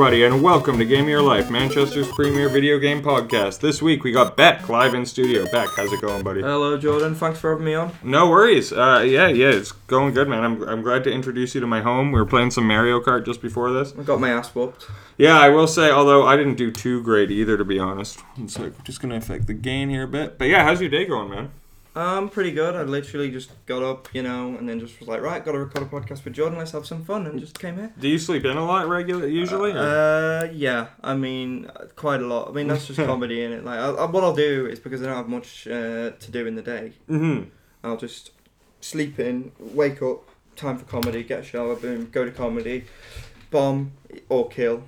everybody, and welcome to Game of Your Life, Manchester's premier video game podcast. This week we got Beck live in studio. Beck, how's it going, buddy? Hello, Jordan. Thanks for having me on. No worries. Uh, yeah, yeah, it's going good, man. I'm, I'm glad to introduce you to my home. We were playing some Mario Kart just before this. I got my ass whooped. Yeah, I will say, although I didn't do too great either, to be honest. So It's like just gonna affect the gain here a bit. But yeah, how's your day going, man? Um, pretty good. I literally just got up, you know, and then just was like, right, got to record a podcast with Jordan. Let's have some fun, and just came here. Do you sleep in a lot regular usually? or- Uh, yeah. I mean, uh, quite a lot. I mean, that's just comedy in it. Like, I, I, what I'll do is because I don't have much uh, to do in the day, Mhm. I'll just sleep in, wake up, time for comedy, get a shower, boom, go to comedy, bomb or kill.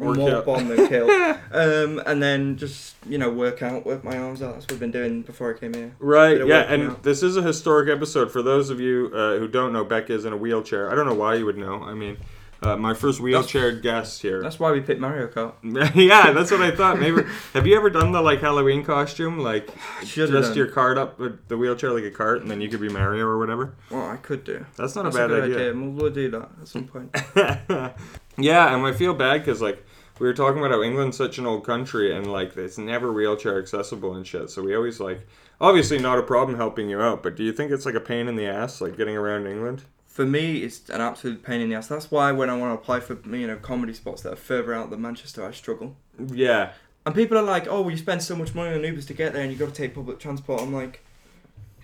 Or More bomb than kill. um, and then just you know work out, work my arms out. That's what I've been doing before I came here. Right, yeah, and out. this is a historic episode. For those of you uh, who don't know, Beck is in a wheelchair. I don't know why you would know. I mean, uh, my first wheelchair guest here. That's why we picked Mario Kart. yeah, that's what I thought. Maybe have you ever done the like Halloween costume, like Should've dressed done. your cart up with the wheelchair like a cart, and then you could be Mario or whatever? Well, I could do. That's not That's a bad good idea. We'll, we'll do that at some point. yeah, and I feel bad because like we were talking about how England's such an old country and like it's never wheelchair accessible and shit. So we always like obviously not a problem helping you out, but do you think it's like a pain in the ass like getting around England? For me, it's an absolute pain in the ass. That's why when I want to apply for you know comedy spots that are further out than Manchester, I struggle. Yeah, And people are like, "Oh, well, you spend so much money on Ubers to get there, and you've got to take public transport." I'm like,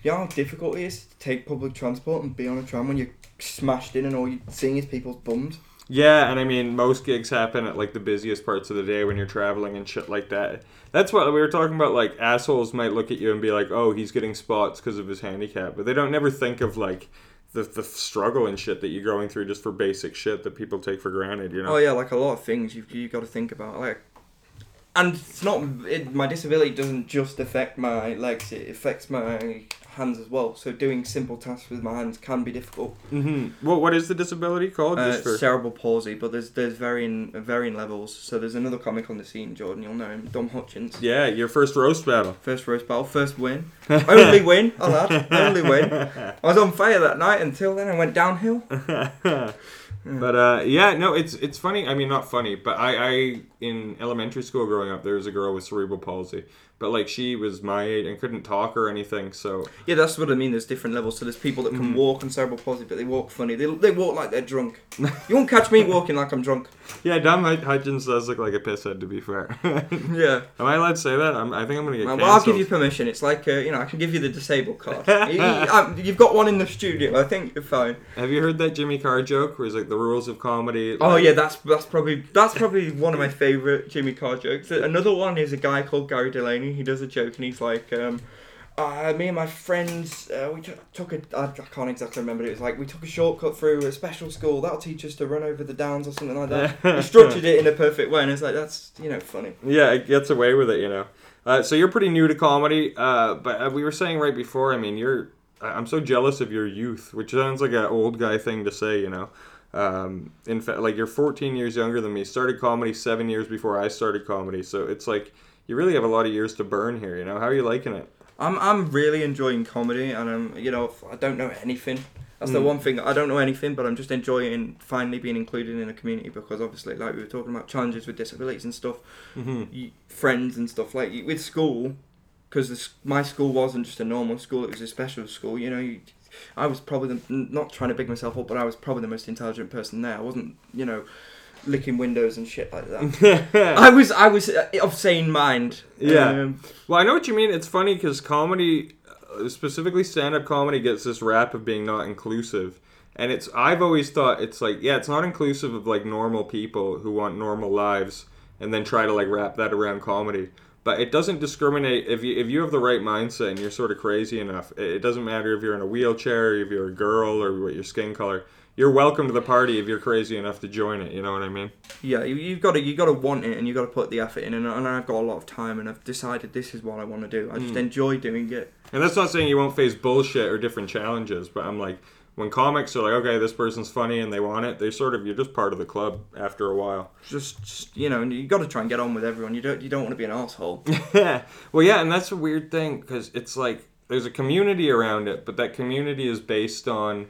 "You know how difficult it is to take public transport and be on a tram when you're smashed in and all you're seeing is people's bums." Yeah, and I mean, most gigs happen at like the busiest parts of the day when you're traveling and shit like that. That's what we were talking about. Like, assholes might look at you and be like, oh, he's getting spots because of his handicap. But they don't never think of like the, the struggle and shit that you're going through just for basic shit that people take for granted, you know? Oh yeah, like a lot of things you've you got to think about. Like, and it's not it, my disability doesn't just affect my legs; it affects my hands as well. So doing simple tasks with my hands can be difficult. hmm Well, what is the disability called? Uh, for... cerebral palsy, but there's there's varying varying levels. So there's another comic on the scene, Jordan. You'll know him, Dom Hutchins. Yeah, your first roast battle. First roast battle, first win, only win, oh lad, only win. I was on fire that night until then. I went downhill. but uh, yeah, no, it's it's funny. I mean, not funny, but I, I in elementary school growing up, there was a girl with cerebral palsy, but like she was my age and couldn't talk or anything. So Yeah, that's what I mean. There's different levels. So there's people that can Mhm. walk on cerebral palsy, but they walk funny. They, they walk like they're drunk. You won't catch me walking like I'm drunk. yeah, Hut- Hutchins does look like a pisshead. To be fair, yeah am I allowed to say that? I'm, I think I'm gonna get Well. I'll give you permission. It's like uh, you know, I can give you the disabled card. you, you- um, you've got one in the studio. I think you're fine. Have you heard that Jimmy Carr joke where he's like the rules of comedy? Oh yeah, that's that's probably that's probably one of my favorite Jimmy Carr jokes. Another one is a guy called Gary Delaney. He does a joke and he's like, um, uh, "Me and my friends, uh, we t- took a I, I can't exactly remember. It was like we took a shortcut through a special school that'll teach us to run over the downs or something like that." he structured it in a perfect way, and it's like that's you know funny. Yeah, it gets away with it, you know. Uh, so you're pretty new to comedy, uh, but uh, we were saying right before. I mean, you're. I'm so jealous of your youth, which sounds like an old guy thing to say, you know. Um, in fact, like you're 14 years younger than me. Started comedy seven years before I started comedy, so it's like you really have a lot of years to burn here. You know, how are you liking it? I'm I'm really enjoying comedy, and I'm you know I don't know anything. That's the Mm. one thing I don't know anything, but I'm just enjoying finally being included in a community because obviously, like we were talking about challenges with disabilities and stuff, hmm you, friends and stuff like with school, because my school wasn't just a normal school; it was a special school. You know, you, I was probably the, not trying to big myself up, but I was probably the most intelligent person there. I wasn't, you know, licking windows and shit like that. I was I was uh, of sane mind. Yeah. Um, Well, I know what you mean. It's funny because comedy, uh, specifically stand-up comedy, gets this rap of being not inclusive, and it's. I've always thought it's like, yeah, it's not inclusive of like normal people who want normal lives, and then try to like wrap that around comedy. But it doesn't discriminate if you if you have the right mindset and you're sort of crazy enough. It, it doesn't matter if you're in a wheelchair, if you're a girl, or what your skin color. You're welcome to the party if you're crazy enough to join it. You know what I mean? Yeah, you, you've got to you got to want it, and you've got to put the effort in. And, and I've got a lot of time, and I've decided this is what I want to do. I just Mm. enjoy doing it. And that's not saying you won't face bullshit or different challenges, but I'm like, when comics are like, okay, this person's funny and they want it, they sort of you're just part of the club after a while. Just, just you know, and you got to try and get on with everyone. You don't you don't want to be an asshole. yeah, well, yeah, and that's a weird thing because it's like there's a community around it, but that community is based on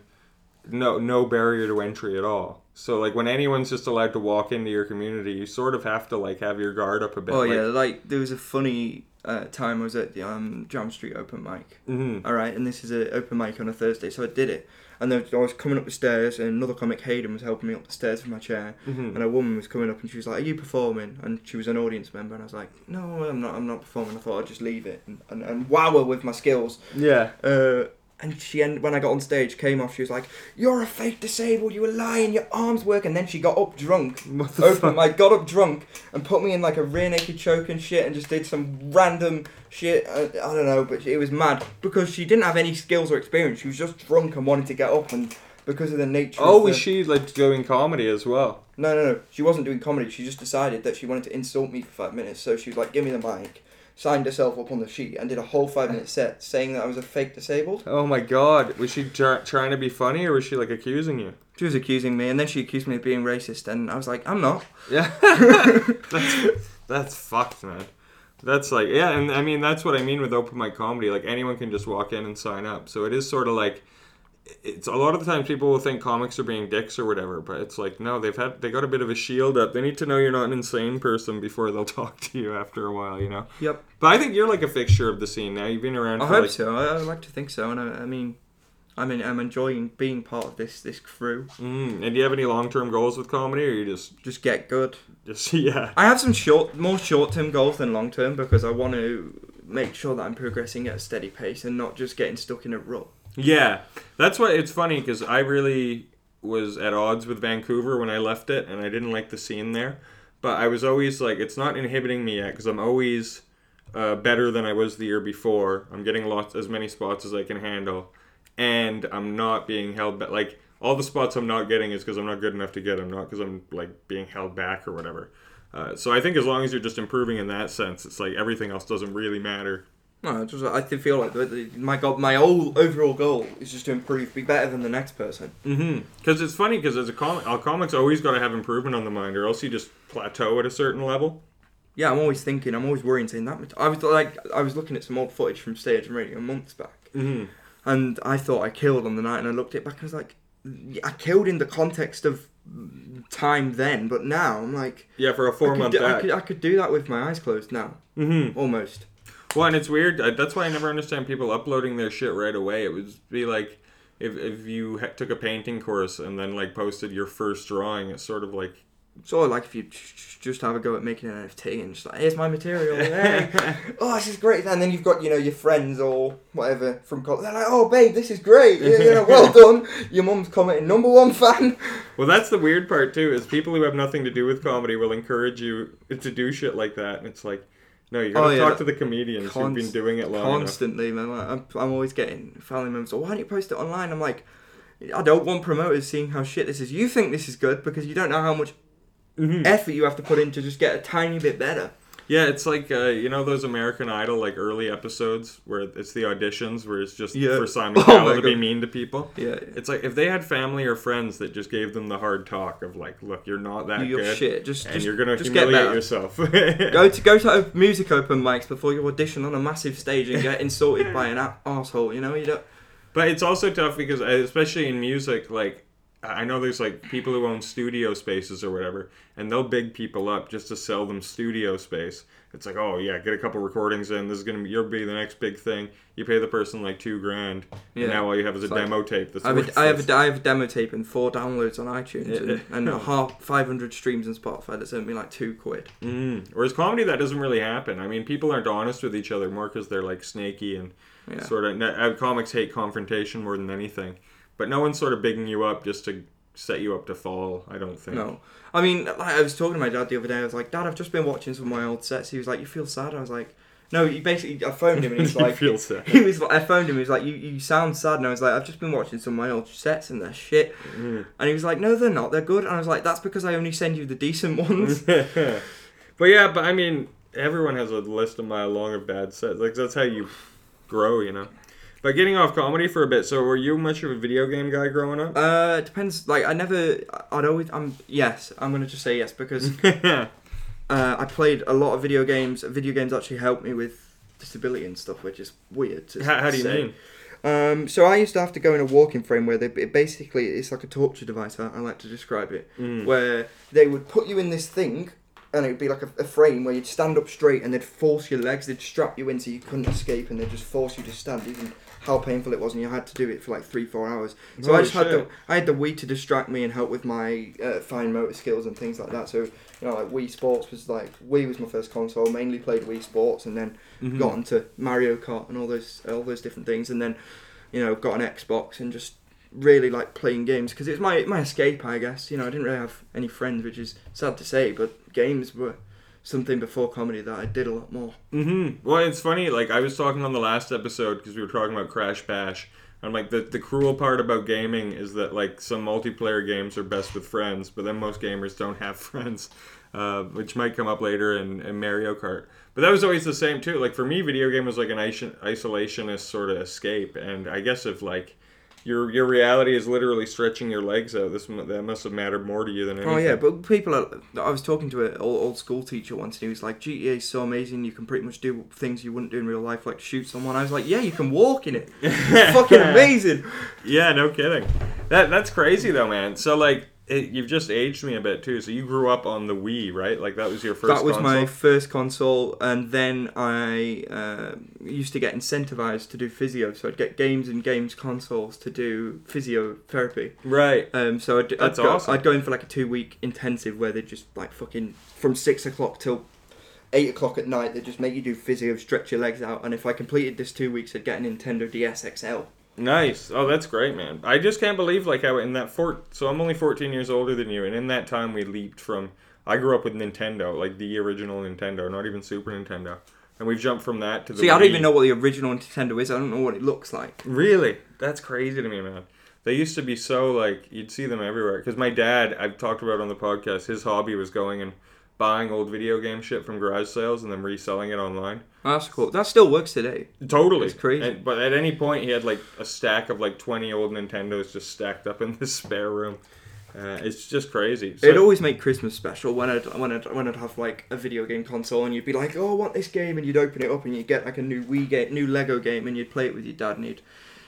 no no barrier to entry at all. So like when anyone's just allowed to walk into your community, you sort of have to like have your guard up a bit. Oh like, yeah, like there was a funny uh, time I was at the um, Jam Street open mic. mhm. All right, and this is an open mic on a Thursday, so I did it. And then I was coming up the stairs, and another comic, Hayden, was helping me up the stairs from my chair. Mhm. And a woman was coming up, and she was like, "Are you performing?" And she was an audience member, and I was like, "No, I'm not. I'm not performing." I thought I'd just leave it and, and, and wow her with my skills. Yeah. Uh, and she end, when I got on stage, came off. She was like, "You're a fake disabled. You were lying. Your arms work." And then she got up drunk. What the Open fuck? got up drunk and put me in like a rear naked choke and shit, and just did some random shit. I, I don't know, but it was mad because she didn't have any skills or experience. She was just drunk and wanted to get up, and because of the nature. Oh, of was the- she like doing comedy as well? No, no, no. She wasn't doing comedy. She just decided that she wanted to insult me for five minutes. So she was like, "Give me the mic." Signed herself up on the sheet and did a whole five minute set saying that I was a fake disabled. Oh my god, was she try- trying to be funny or was she like accusing you? She was accusing me, and then she accused me of being racist, and I was like, "I'm not." Yeah, that's that's fucked, man. That's like yeah, and I mean that's what I mean with open mic comedy. Like anyone can just walk in and sign up. So it is sort of like it's a lot of the times people will think comics are being dicks or whatever, but it's like no, they've had they got a bit of a shield up. They need to know you're not an insane person before they'll talk to you after a while, you know. Yep. But I think you're like a fixture of the scene now. You've been around I for hope like so. I, I like to think so, and I, I mean, I mean, I'm enjoying being part of this this crew. Mm, and do you have any long term goals with comedy, or you just Just get good. just yeah? I have some short, more short term goals than long term because I want to make sure that I'm progressing at a steady pace and not just getting stuck in a rut. Yeah, that's why it's funny because I really was at odds with Vancouver when I left it, and I didn't like the scene there. But I was always like, it's not inhibiting me yet because I'm always uh, better than I was the year before. I'm getting lots as many spots as I can handle, and I'm not being held back. Like all the spots I'm not getting is because I'm not good enough to get them, not because I'm like being held back or whatever. Uh, so I think as long as you're just improving in that sense, it's like everything else doesn't really matter. No, I just I feel like my god, my whole overall goal is just to improve, be better than the next person. Mm-hmm. Because it's funny because as a comic, a comic's always got to have improvement on the mind, or else you just plateau at a certain level. Yeah, I'm always thinking, I'm always worrying, saying that. I was like, I was looking at some old footage from stage and radio months back, Mm-hmm. and I thought I killed on the night, and I looked it back, and I was like, I killed in the context of time then, but now I'm like, Yeah, for a four could, month do, I could, I could do that with my eyes closed now, Mm-hmm. almost. Well, and it's weird. That's why I never understand people uploading their shit right away. It would be like if if you took a painting course and then like posted your first drawing. It's sort of like of like if you just have a go at making an NFT and just like, here's my material, hey. oh, this is great. And then you've got, you know, your friends or whatever from college. They're like, oh, babe, this is great. You you know, well done. Your mum's commenting, number one fan. Well, that's the weird part too. Is people who have nothing to do with comedy will encourage you to do shit like that, and it's like, no, you gotta Oh, talk that- to the comedians who've been doing it long enough. Constantly, man. Like, I'm, I'm always getting family members, oh, why don't you post it online? I'm like, I don't want promoters seeing how shit this is. You think this is good because you don't know how much Mhm. effort you have to put in to just get a tiny bit better. Yeah, it's like uh, you know those American Idol like early episodes where it's the auditions where it's just Yeah. for Simon Oh Cowell to be mean to people. Yeah. It's like if they had family or friends that just gave them the hard talk of like, look, you're not that You're good, shit. Just, and just, you're gonna just humiliate yourself. Go to go to music open mics before you audition on a massive stage and get insulted by an a- asshole. You know you don't. But it's also tough because, uh, especially in music, like I know there's like people who own studio spaces or whatever, and they'll big people up just to sell them studio space. It's like, oh yeah, get a couple recordings in. This is gonna be you'll be the next big thing. You pay the person like two grand, Yeah. and now all you have is a It's like- demo tape. That's I have, a, I, have a, I have a demo tape and four downloads on iTunes Yeah. and, and a half 500 streams on Spotify that's only like two quid. Mm. Whereas comedy, that doesn't really happen. I mean, people aren't honest with each other more because they're like snaky and Yeah. sort of. Uh, comics hate confrontation more than anything, but no one's sort of bigging you up just to set you up to fall. I don't think. No. I mean, like, I was talking to my dad the other day. I was like, Dad, I've just been watching some of my old sets. He was like, You feel sad? I was like, No, you basically, I phoned him and he's You like, feel sad. He was like, I phoned him. He was like, "You, you sound sad." And I was like, "I've just been watching some of my old sets and they're shit." Mm. And he was like, "No, they're not. They're good." And I was like, "That's because I only send you the decent ones." but yeah, but I mean, everyone has a list a mile long of bad sets. Like that's how you grow, you know. But getting off comedy for a bit. So, were you much of a video game guy growing up? uh, it depends. Like, I never. I'd always. I'm yes. I'm gonna just say yes because uh, I played a lot of video games. Video games actually helped me with disability and stuff, which is weird. To how, how do you say. mean? Um, so I used to have to go in a walking frame where they it basically it's like a torture device. I, I like to describe it, Mm. where they would put you in this thing, and it would be like a, a frame where you'd stand up straight, and they'd force your legs, they'd strap you in so you couldn't escape, and they'd just force you to stand, even how painful it was, and you had to do it for like three, four hours. So I just had the. I had the Wii to distract me and help with my uh, fine motor skills and things like that. So you know, like Wii Sports was like Wii was my first console. Mainly played Wii Sports, and then Mhm. got into Mario Kart and all those all those different things, and then you know got an Xbox and just really like playing games because it's my my escape, I guess. You know, I didn't really have any friends, which is sad to say, but games were something before comedy that I did a lot more. Mm-hmm. Well, it's funny. Like I was talking on the last episode because we were talking about Crash Bash. I'm like the the cruel part about gaming is that like some multiplayer games are best with friends, but then most gamers don't have friends, uh, which might come up later in, in Mario Kart. But that was always the same too. Like for me, video game was like an iso- isolationist sort of escape, and I guess if like your your reality is literally stretching your legs out, this that must have mattered more to you than anything. Oh yeah, but people are. I was talking to an old, old school teacher once, and he was like, "GTA is so amazing. You can pretty much do things you wouldn't do in real life, like shoot someone." I was like, "Yeah, you can walk in it. Fucking amazing." Yeah, no kidding. That that's crazy though, man. So like, it, you've just aged me a bit too. So you grew up on the Wii, right? Like that was your first. that was my first console, and then I uh, used to get incentivized to do physio. So I'd get games and games consoles to do physiotherapy. right. Um, so I'd, That's I'd, go, awesome. I'd go in for like a two week intensive where they just like fucking from six o'clock till eight o'clock at night. They just make you do physio, stretch your legs out, and if I completed this two weeks, I'd get a Nintendo DS XL. Nice. Oh, that's great, man. I just can't believe like how in that fort. So I'm only 14 years older than you, and in that time we leaped from. I grew up with Nintendo, like the original Nintendo, not even Super Nintendo, and we've jumped from that to the. See, I don't even know what the original Nintendo is. I don't know what it looks like. Really? That's crazy to me, man. They used to be so like you'd see them everywhere. Because my dad, I've talked about on the podcast, his hobby was going and buying old video game shit from garage sales and then reselling it online. That's cool. That still works today. Totally, It's crazy. And- but at any point, he had like a stack of like twenty old Nintendos just stacked up in his spare room. Uh, it's just crazy. So, It'd always make Christmas special when I'd when I'd when I'd have like a video game console and you'd be like, oh, I want this game, and you'd open it up and you'd get like a new Wii game, new Lego game, and you'd play it with your dad, and he'd,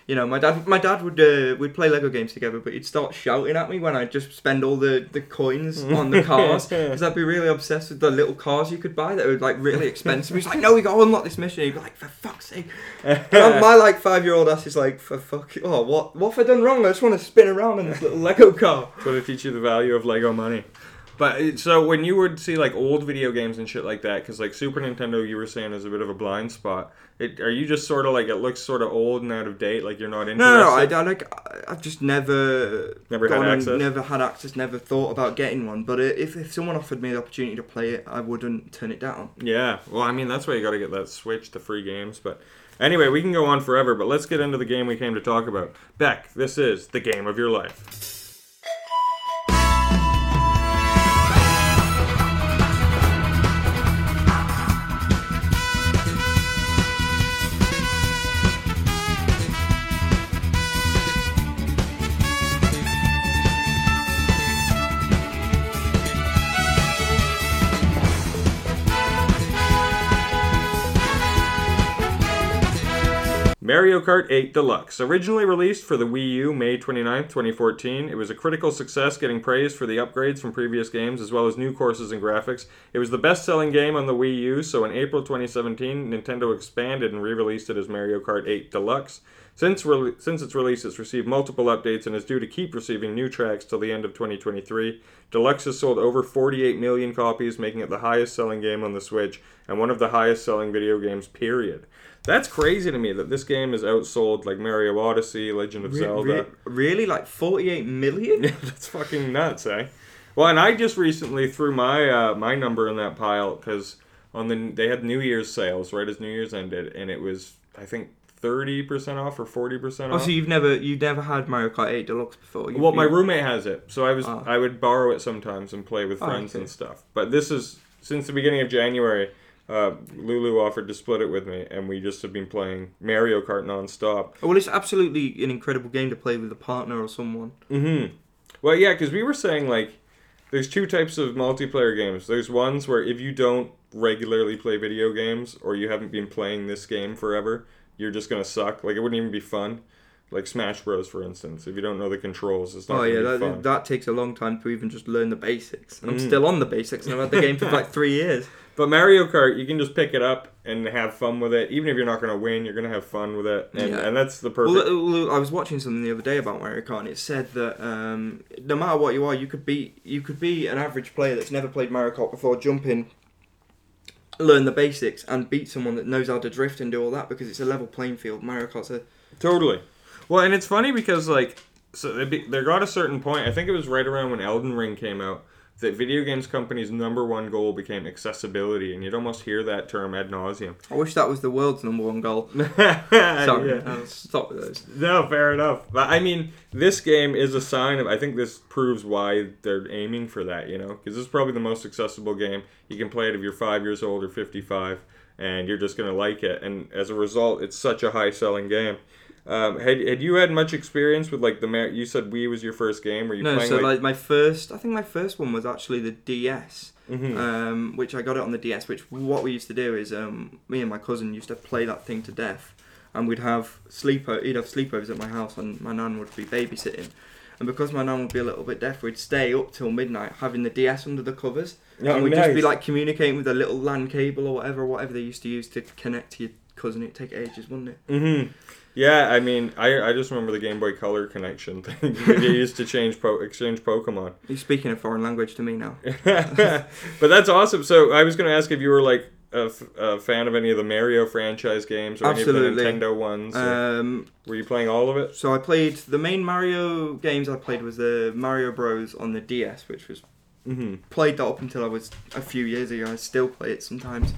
you know, my dad my dad would uh, we'd play Lego games together, but he'd start shouting at me when I'd just spend all the the coins on the cars because I'd be really obsessed with the little cars you could buy that were like really expensive. He's like, no, we got to unlock this mission. He'd be like, for fuck's sake. And my like five year old ass is like, for fuck, oh what what have I done wrong? I just want to spin around in this little Lego car. Trying to teach you the value of Lego money. But so when you would see like old video games and shit like that, because like Super Nintendo, you were saying is a bit of a blind spot. It, are you just sort of like it looks sort of old and out of date? Like you're not interested? No, no, I, I like I- I've just never Never had access? never had access, never thought about getting one. But if if someone offered me the opportunity to play it, I wouldn't turn it down. Yeah. Well, I mean that's why you got to get that Switch, the free games. But anyway, we can go on forever. But let's get into the game we came to talk about. Beck, this is the game of your life. Mario Kart 8 Deluxe. Originally released for the Wii U May 29, 2014, it was a critical success, getting praise for the upgrades from previous games as well as new courses and graphics. It was the best selling game on the Wii U, so in April 2017, Nintendo expanded and re released it as Mario Kart 8 Deluxe. Since, re- since its release, it's received multiple updates and is due to keep receiving new tracks till the end of 2023. Deluxe has sold over 48 million copies, making it the highest selling game on the Switch and one of the highest selling video games, period. That's crazy to me that this game is outsold like Mario Odyssey, Legend of Re- Zelda. re- really, like forty-eight million? Yeah, that's fucking nuts, eh? Well, and I just recently threw my uh, my number in that pile because on the they had New Year's sales right as New Year's ended, and it was I think thirty percent off or forty percent Oh, off. so you've never you've never had Mario Kart Eight Deluxe before? You, well, my roommate has it, so I was Ah. I would borrow it sometimes and play with Oh, friends okay. and stuff. But this is since the beginning of January. Uh, Lulu offered to split it with me, and we just have been playing Mario Kart nonstop. Well, it's absolutely an incredible game to play with a partner or someone. Mm-hmm. Well, yeah, because we were saying like, there's two types of multiplayer games. There's ones where if you don't regularly play video games or you haven't been playing this game forever, you're just gonna suck. Like it wouldn't even be fun. Like Smash Bros, for instance, if you don't know the controls, it's not. Oh yeah, that, that takes a long time to even just learn the basics. And I'm Mm. still on the basics, and I've had the game for like three years. But Mario Kart, you can just pick it up and have fun with it. Even if you're not gonna win, you're gonna have fun with it, and, Yeah. and that's the perfect. Well, well, I was watching something the other day about Mario Kart, and it said that um, no matter what you are, you could be you could be an average player that's never played Mario Kart before, jump in, learn the basics, and beat someone that knows how to drift and do all that because it's a level playing field. Mario Kart's a Totally. Well, and it's funny because like so they, be, they got a certain point. I think it was right around when Elden Ring came out that video games companies' number one goal became accessibility, and you'd almost hear that term ad nauseum. I wish that was the world's number one goal. Sorry. Sorry, I'll stop with those. No, fair enough. But I mean, this game is a sign of. I think this proves why they're aiming for that. You know, because this is probably the most accessible game. You can play it if you're five years old or fifty-five, and you're just gonna like it. And as a result, it's such a high-selling game. Um, had had you had much experience with like the Mar- you said Wii was your first game? Were you No, playing so like, like my first, I think my first one was actually the DS. Mhm. um, which I got it on the DS. Which what we used to do is um, me and my cousin used to play that thing to death, and we'd have sleepo. He'd have sleepovers at my house, and my nan would be babysitting. And because my nan would be a little bit deaf, we'd stay up till midnight having the DS under the covers, Oh, and we'd just be like communicating with a little LAN cable or whatever, whatever they used to use to connect to your cousin. It'd take ages, wouldn't it? hmm Yeah, I mean, I, I just remember the Game Boy Color connection thing. they used to change po- exchange Pokemon. You're speaking a foreign language to me now. but that's awesome. So I was going to ask if you were like a, f- a fan of any of the Mario franchise games or Absolutely. any of the Nintendo ones. Um, were you playing all of it? So I played the main Mario games I played was the Mario Bros on the DS, which was Mm-hmm. played that up until I was a few years ago. I still play it sometimes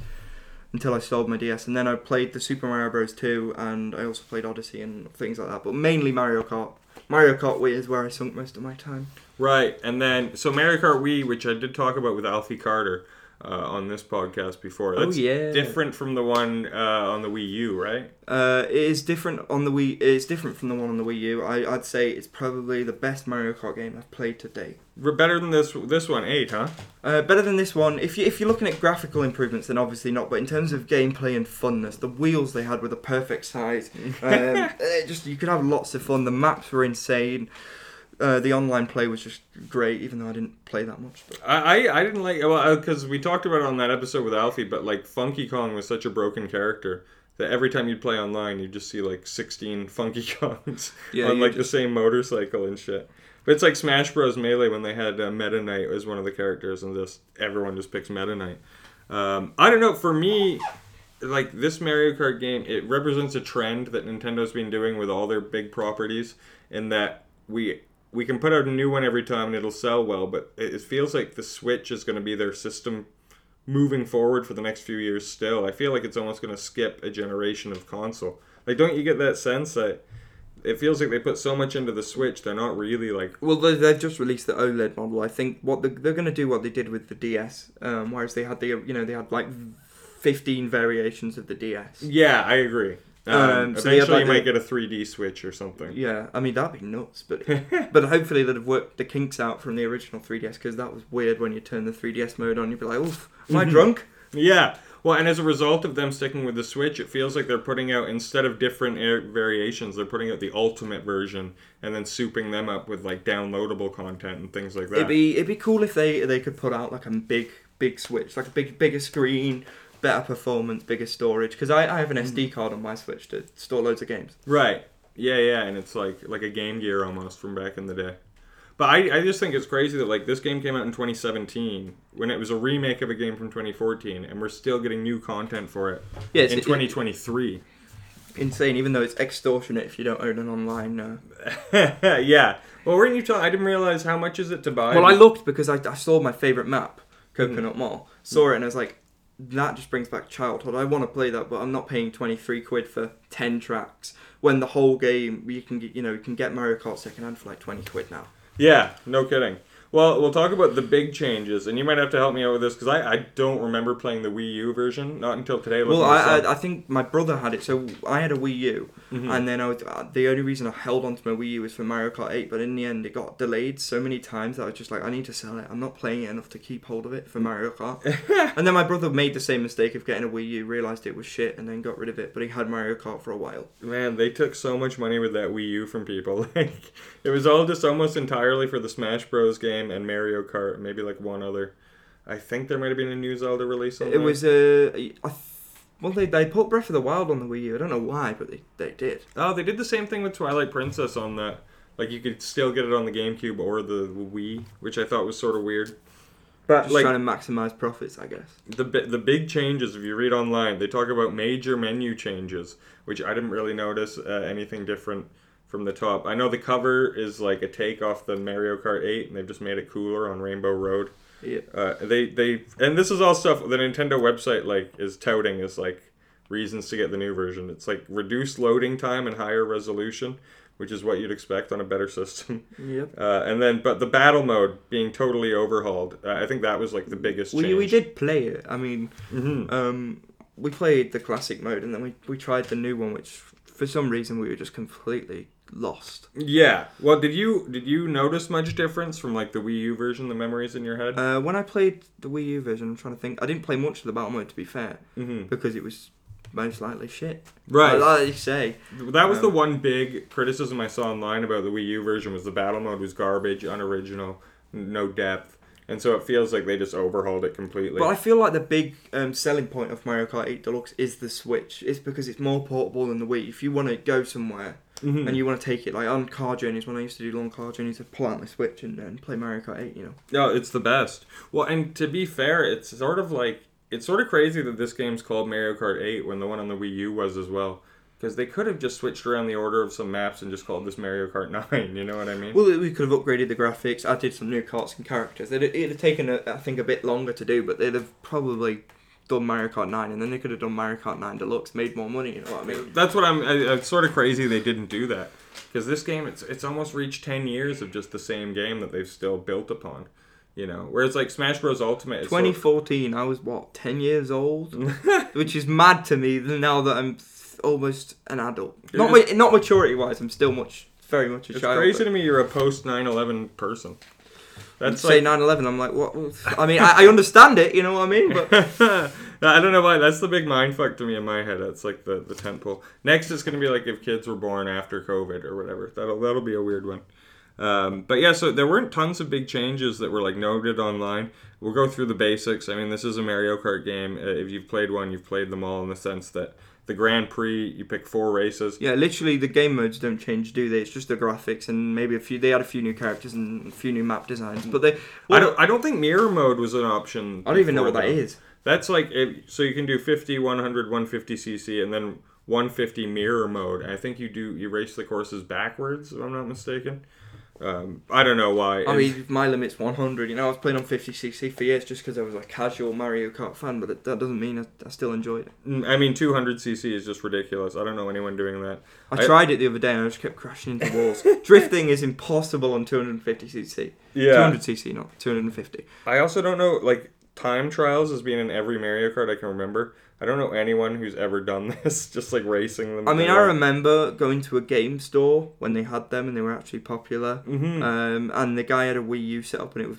until I sold my DS, and then I played the Super Mario Bros. 2, and I also played Odyssey and things like that. But mainly Mario Kart. Mario Kart Wii is where I sunk most of my time. Right, and then so Mario Kart Wii, which I did talk about with Alfie Carter uh, on this podcast before. That's oh yeah, different from the one uh, on the Wii U, right? Uh, it is different on the Wii. It's different from the one on the Wii U. I, I'd say it's probably the best Mario Kart game I've played to date. R- Better than this this one, eight, huh? Uh, better than this one. If you if you're looking at graphical improvements, then obviously not. But in terms of gameplay and funness, the wheels they had were the perfect size. Um, just you could have lots of fun. The maps were insane. Uh, the online play was just great, even though I didn't play that much. But I, I, I didn't like well because we talked about it on that episode with Alfie, but like Funky Kong was such a broken character that every time you'd play online, you'd just see like sixteen Funky Kongs Yeah, on like just- the same motorcycle and shit. But it's like Smash Bros. Melee when they had uh, Meta Knight as one of the characters, and just everyone just picks Meta Knight. Um, I don't know. For me, like this Mario Kart game, it represents a trend that Nintendo's been doing with all their big properties, in that we we can put out a new one every time and it'll sell well, but it, feels like the Switch is going to be their system moving forward for the next few years. Still, I feel like it's almost going to skip a generation of console. Like, don't you get that sense that? It feels like they put so much into the Switch, they're not really like well, they, they've just released the OLED model. I think what the, they're going to do what they did with the DS, um, whereas they had the you know they had like fifteen variations of the DS. Yeah, I agree. Um, Um, so yeah, eventually, but you might the- get a 3D Switch or something. Yeah, I mean that'd be nuts, but but hopefully they'd have worked the kinks out from the original 3DS because that was weird when you turn the 3DS mode on. You'd be like, "Oof, am I Mhm. drunk?" Yeah. Well, and as a result of them sticking with the Switch, it feels like they're putting out instead of different air variations, they're putting out the ultimate version and then souping them up with like downloadable content and things like that. It'd be it'd be cool if they they could put out like a big big Switch, like a big bigger screen, better performance, bigger storage. Because I, I have an SD card on my Switch to store loads of games. Right. Yeah, yeah, and it's like like a Game Gear almost from back in the day. But I, I just think it's crazy that like this game came out in 2017 when it was a remake of a game from 2014 and we're still getting new content for it Yeah, it's in it- 2023. insane. Even though it's extortionate if you don't own an online. Uh... yeah. Well, weren't you talking? I didn't realize how much is it to buy. Well, I looked because I, I saw my favorite map, Coconut Mall. Saw it and I was like, that just brings back childhood. I want to play that, but I'm not paying 23 quid for 10 tracks when the whole game you can get, you know you can get Mario Kart second hand for like 20 quid now. Yeah, no kidding. Well, we'll talk about the big changes, and you might have to help me out with this because I, I don't remember playing the Wii U version, not until today. Well, I. I I think my brother had it, so I had a Wii U, Mhm. and then I was, uh, the only reason I held on to my Wii U was for Mario Kart 8, but in the end it got delayed so many times that I was just like, I need to sell it. I'm not playing it enough to keep hold of it for Mario Kart. and then my brother made the same mistake of getting a Wii U, realized it was shit, and then got rid of it. But he had Mario Kart for a while. Man, they took so much money with that Wii U from people. Like, it was all just almost entirely for the Smash Bros. game and Mario Kart, maybe like one other. I think there might have been a new Zelda release on It there. was uh, I th- well they they put Breath of the Wild on the Wii U. I don't know why, but they they did. Oh, they did the same thing with Twilight Princess on that. Like you could still get it on the GameCube or the Wii, which I thought was sort of weird. But Just like trying to maximize profits, I guess. the the big changes, if you read online, they talk about major menu changes, which I didn't really notice uh, anything different from the top. I know the cover is like a take off the Mario Kart 8, and they've just made it cooler on Rainbow Road. Yeah. Uh, they they and this is all stuff the Nintendo website like is touting as like reasons to get the new version. It's like reduced loading time and higher resolution, which is what you'd expect on a better system. Yep. Uh, and then, but the battle mode being totally overhauled, uh, I think that was like the biggest change. We we did play it. I mean, hmm um, we played the classic mode, and then we we tried the new one, which for some reason we were just completely lost. Yeah. Well, did you did you notice much difference from like the Wii U version? The memories in your head. Uh, when I played the Wii U version, I'm trying to think. I didn't play much of the battle mode, to be fair, hmm because it was most likely shit. Right. Like you say. That was the Um, one big criticism I saw online about the Wii U version was the battle mode was garbage, unoriginal, no depth, and so it feels like they just overhauled it completely. But I feel like the big um, selling point of Mario Kart 8 Deluxe is the Switch. It's because it's more portable than the Wii. If you want to go somewhere Mhm. and you want to take it, like on car journeys, when I used to do long car journeys, I'd pull out my Switch and, and play Mario Kart 8, you know. No, it's the best. Well, and to be fair, it's sort of like it's sort of crazy that this game's called Mario Kart 8 when the one on the Wii U was as well. Because they could have just switched around the order of some maps and just called this Mario Kart 9. You know what I mean? Well, we could have upgraded the graphics, added some new carts and characters. It'd, it'd have taken, a, I think, a bit longer to do, but they'd have probably done Mario Kart 9 and then they could have done Mario Kart 9 Deluxe, made more money, you know what I mean? That's what I'm. I, it's sort of crazy they didn't do that. Because this game, it's it's almost reached 10 years of just the same game that they've still built upon. You know, whereas like Smash Bros. Ultimate, it's sort of- 2014, I was, what, 10 years old? which is mad to me now that I'm almost an adult. It Not is- ma- not maturity wise, I'm still much very much a It's child. It's crazy but to me you're a post 9/11 person. That's say like 9/11, I'm like, what? I mean, I, I understand it, you know what I mean? But I don't know why. That's the big mind fuck to me in my head. That's like the the temple. Next is gonna be like if kids were born after COVID or whatever. That'll that'll be a weird one. Um, but yeah, so there weren't tons of big changes that were like noted online. We'll go through the basics. I mean, this is a Mario Kart game. Uh, if you've played one, you've played them all in the sense that the Grand Prix, you pick four races. yeah, literally the game modes don't change, do they? It's just the graphics and maybe a few. They had a few new characters and a few new map designs, but they. I don't. I don't think mirror mode was an option. I don't even know what that is. That's like if, so you can do 50, 100, 150 cc, and then 150 mirror mode. I think you do you race the courses backwards, if I'm not mistaken. Um, I don't know why. I mean, my limit's 100. You know, I was playing on 50cc for years just because I was a casual Mario Kart fan, but that, that doesn't mean I, I still enjoyed it. Mm, I mean, 200 cc is just ridiculous. I don't know anyone doing that. I, I- tried it the other day and I just kept crashing into walls. Drifting is impossible on 250cc. Yeah. 200cc, not 250. I also don't know like time trials has been in every Mario Kart I can remember. I don't know anyone who's ever done this, just like racing them. I mean, I remember going to a game store when they had them and they were actually popular. hmm Um, and the guy had a Wii U set up and it was,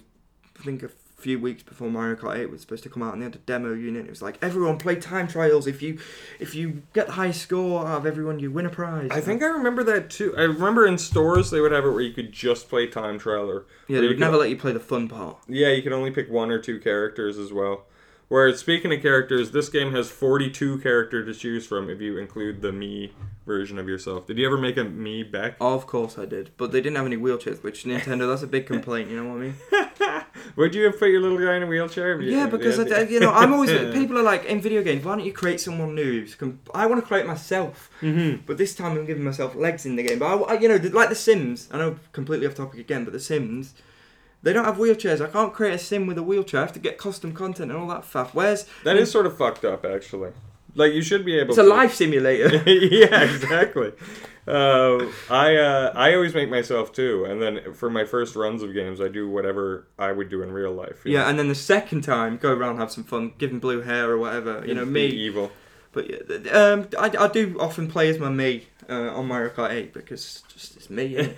I think, a few weeks before Mario Kart 8 was supposed to come out and they had a demo unit. It was like, everyone play time trials. If you if you get the highest score out of everyone, you win a prize. I think I remember that too. I remember in stores they would have it where you could just play time trial or Yeah, they would never let you play the fun part. Yeah, you could only pick one or two characters as well. Whereas speaking of characters, this game has 42 characters to choose from if you include the Mii version of yourself. Did you ever make a Mii Beck? Of course I did, but they didn't have any wheelchairs, which Nintendo, that's a big complaint, you know what I mean? Would you have put your little guy in a wheelchair? You- Yeah, because I, you know I'm always people are like in video games. Why don't you create someone new? I want to create myself, Mhm. but this time I'm giving myself legs in the game. But I, I- you know, like The Sims. I know completely off topic again, but The Sims, they don't have wheelchairs. I can't create a sim with a wheelchair. I have to get custom content and all that faff. Where's That is sort of fucked up, actually. Like you should be able. It's a to. life simulator. yeah, exactly. Uh, I uh, I always make myself too, and then for my first runs of games, I do whatever I would do in real life. you yeah, know? and then the second time, go around have some fun, give him blue hair or whatever. You know Be me. evil. But yeah, um, I, I do often play as my me uh, on Mario Kart 8 because just it's me.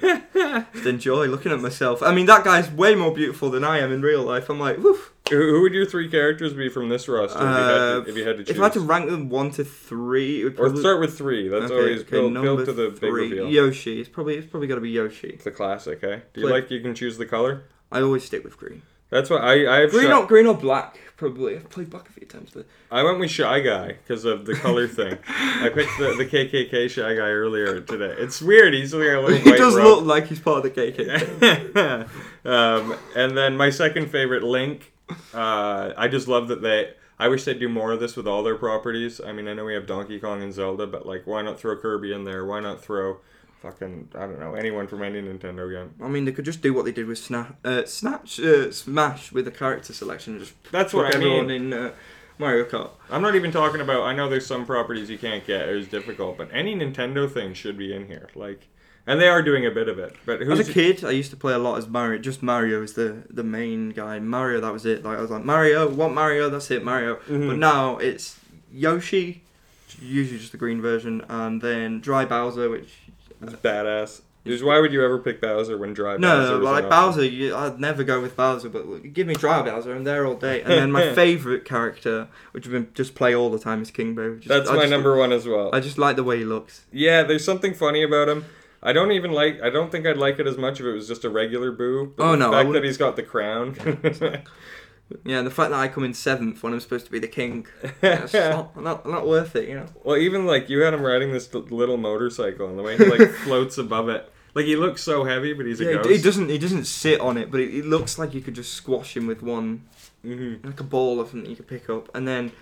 just enjoy looking at myself. I mean, that guy's way more beautiful than I am in real life. I'm like, woof. Who, would your three characters be from this roster if, you, had Uh, to, if you had to choose? If I had to rank them one to three, it would or start with three. That's Okay, always okay, built, built to the big reveal. Yoshi. It's probably it's probably got to be Yoshi. It's a classic, eh? Do you Play- like you can choose the color? I always stick with green. That's why I I have. Green or green or black, probably. I've played Buck a few times, but I went with Shy Guy because of the color thing. I picked the, the KKK Shy Guy earlier today. It's weird. He's wearing a little he does robe. look like he's part of the KKK. um, and then my second favorite, Link. Uh, I just love that they. I wish they'd do more of this with all their properties. I mean, I know we have Donkey Kong and Zelda, but like, why not throw Kirby in there? Why not throw fucking I don't know anyone from any Nintendo game? I mean, they could just do what they did with Snap, uh, Snatch, uh, Smash with the character selection and just That's what I everyone mean. in uh, Mario Kart. I'm not even talking about. I know there's some properties you can't get. It's difficult, but any Nintendo thing should be in here. Like, and they are doing a bit of it. But As a kid, I used to play a lot as Mario. Just Mario is the the main guy. Mario, that was it. Like I was like Mario, what Mario? That's it, Mario. Mhm. But now it's Yoshi, usually just the green version, and then Dry Bowser, which It's badass. Just why would you ever pick Bowser when Dry no, Bowser no, like? Bowser, you, I'd never go with Bowser, but give me Dry Bowser, I'm there all day. And then my favorite character, which I've been just play all the time, is King Boo. Just- That's I my just- number one as well. I just like the way he looks. Yeah, there's something funny about him. I don't even like. I don't think I'd like it as much if it was just a regular Boo. But Oh, the no, I fact that he's got the crown. Yeah, the fact that I come in seventh when I'm supposed to be the king, yeah, it's not, not not worth it, you know. well, even like you had him riding this little motorcycle, and the way he like floats above it, like he looks so heavy, but he's a Yeah, ghost. he, he doesn't he doesn't sit on it, but it, it looks like you could just squash him with one hmm like a ball or something you could pick up, and then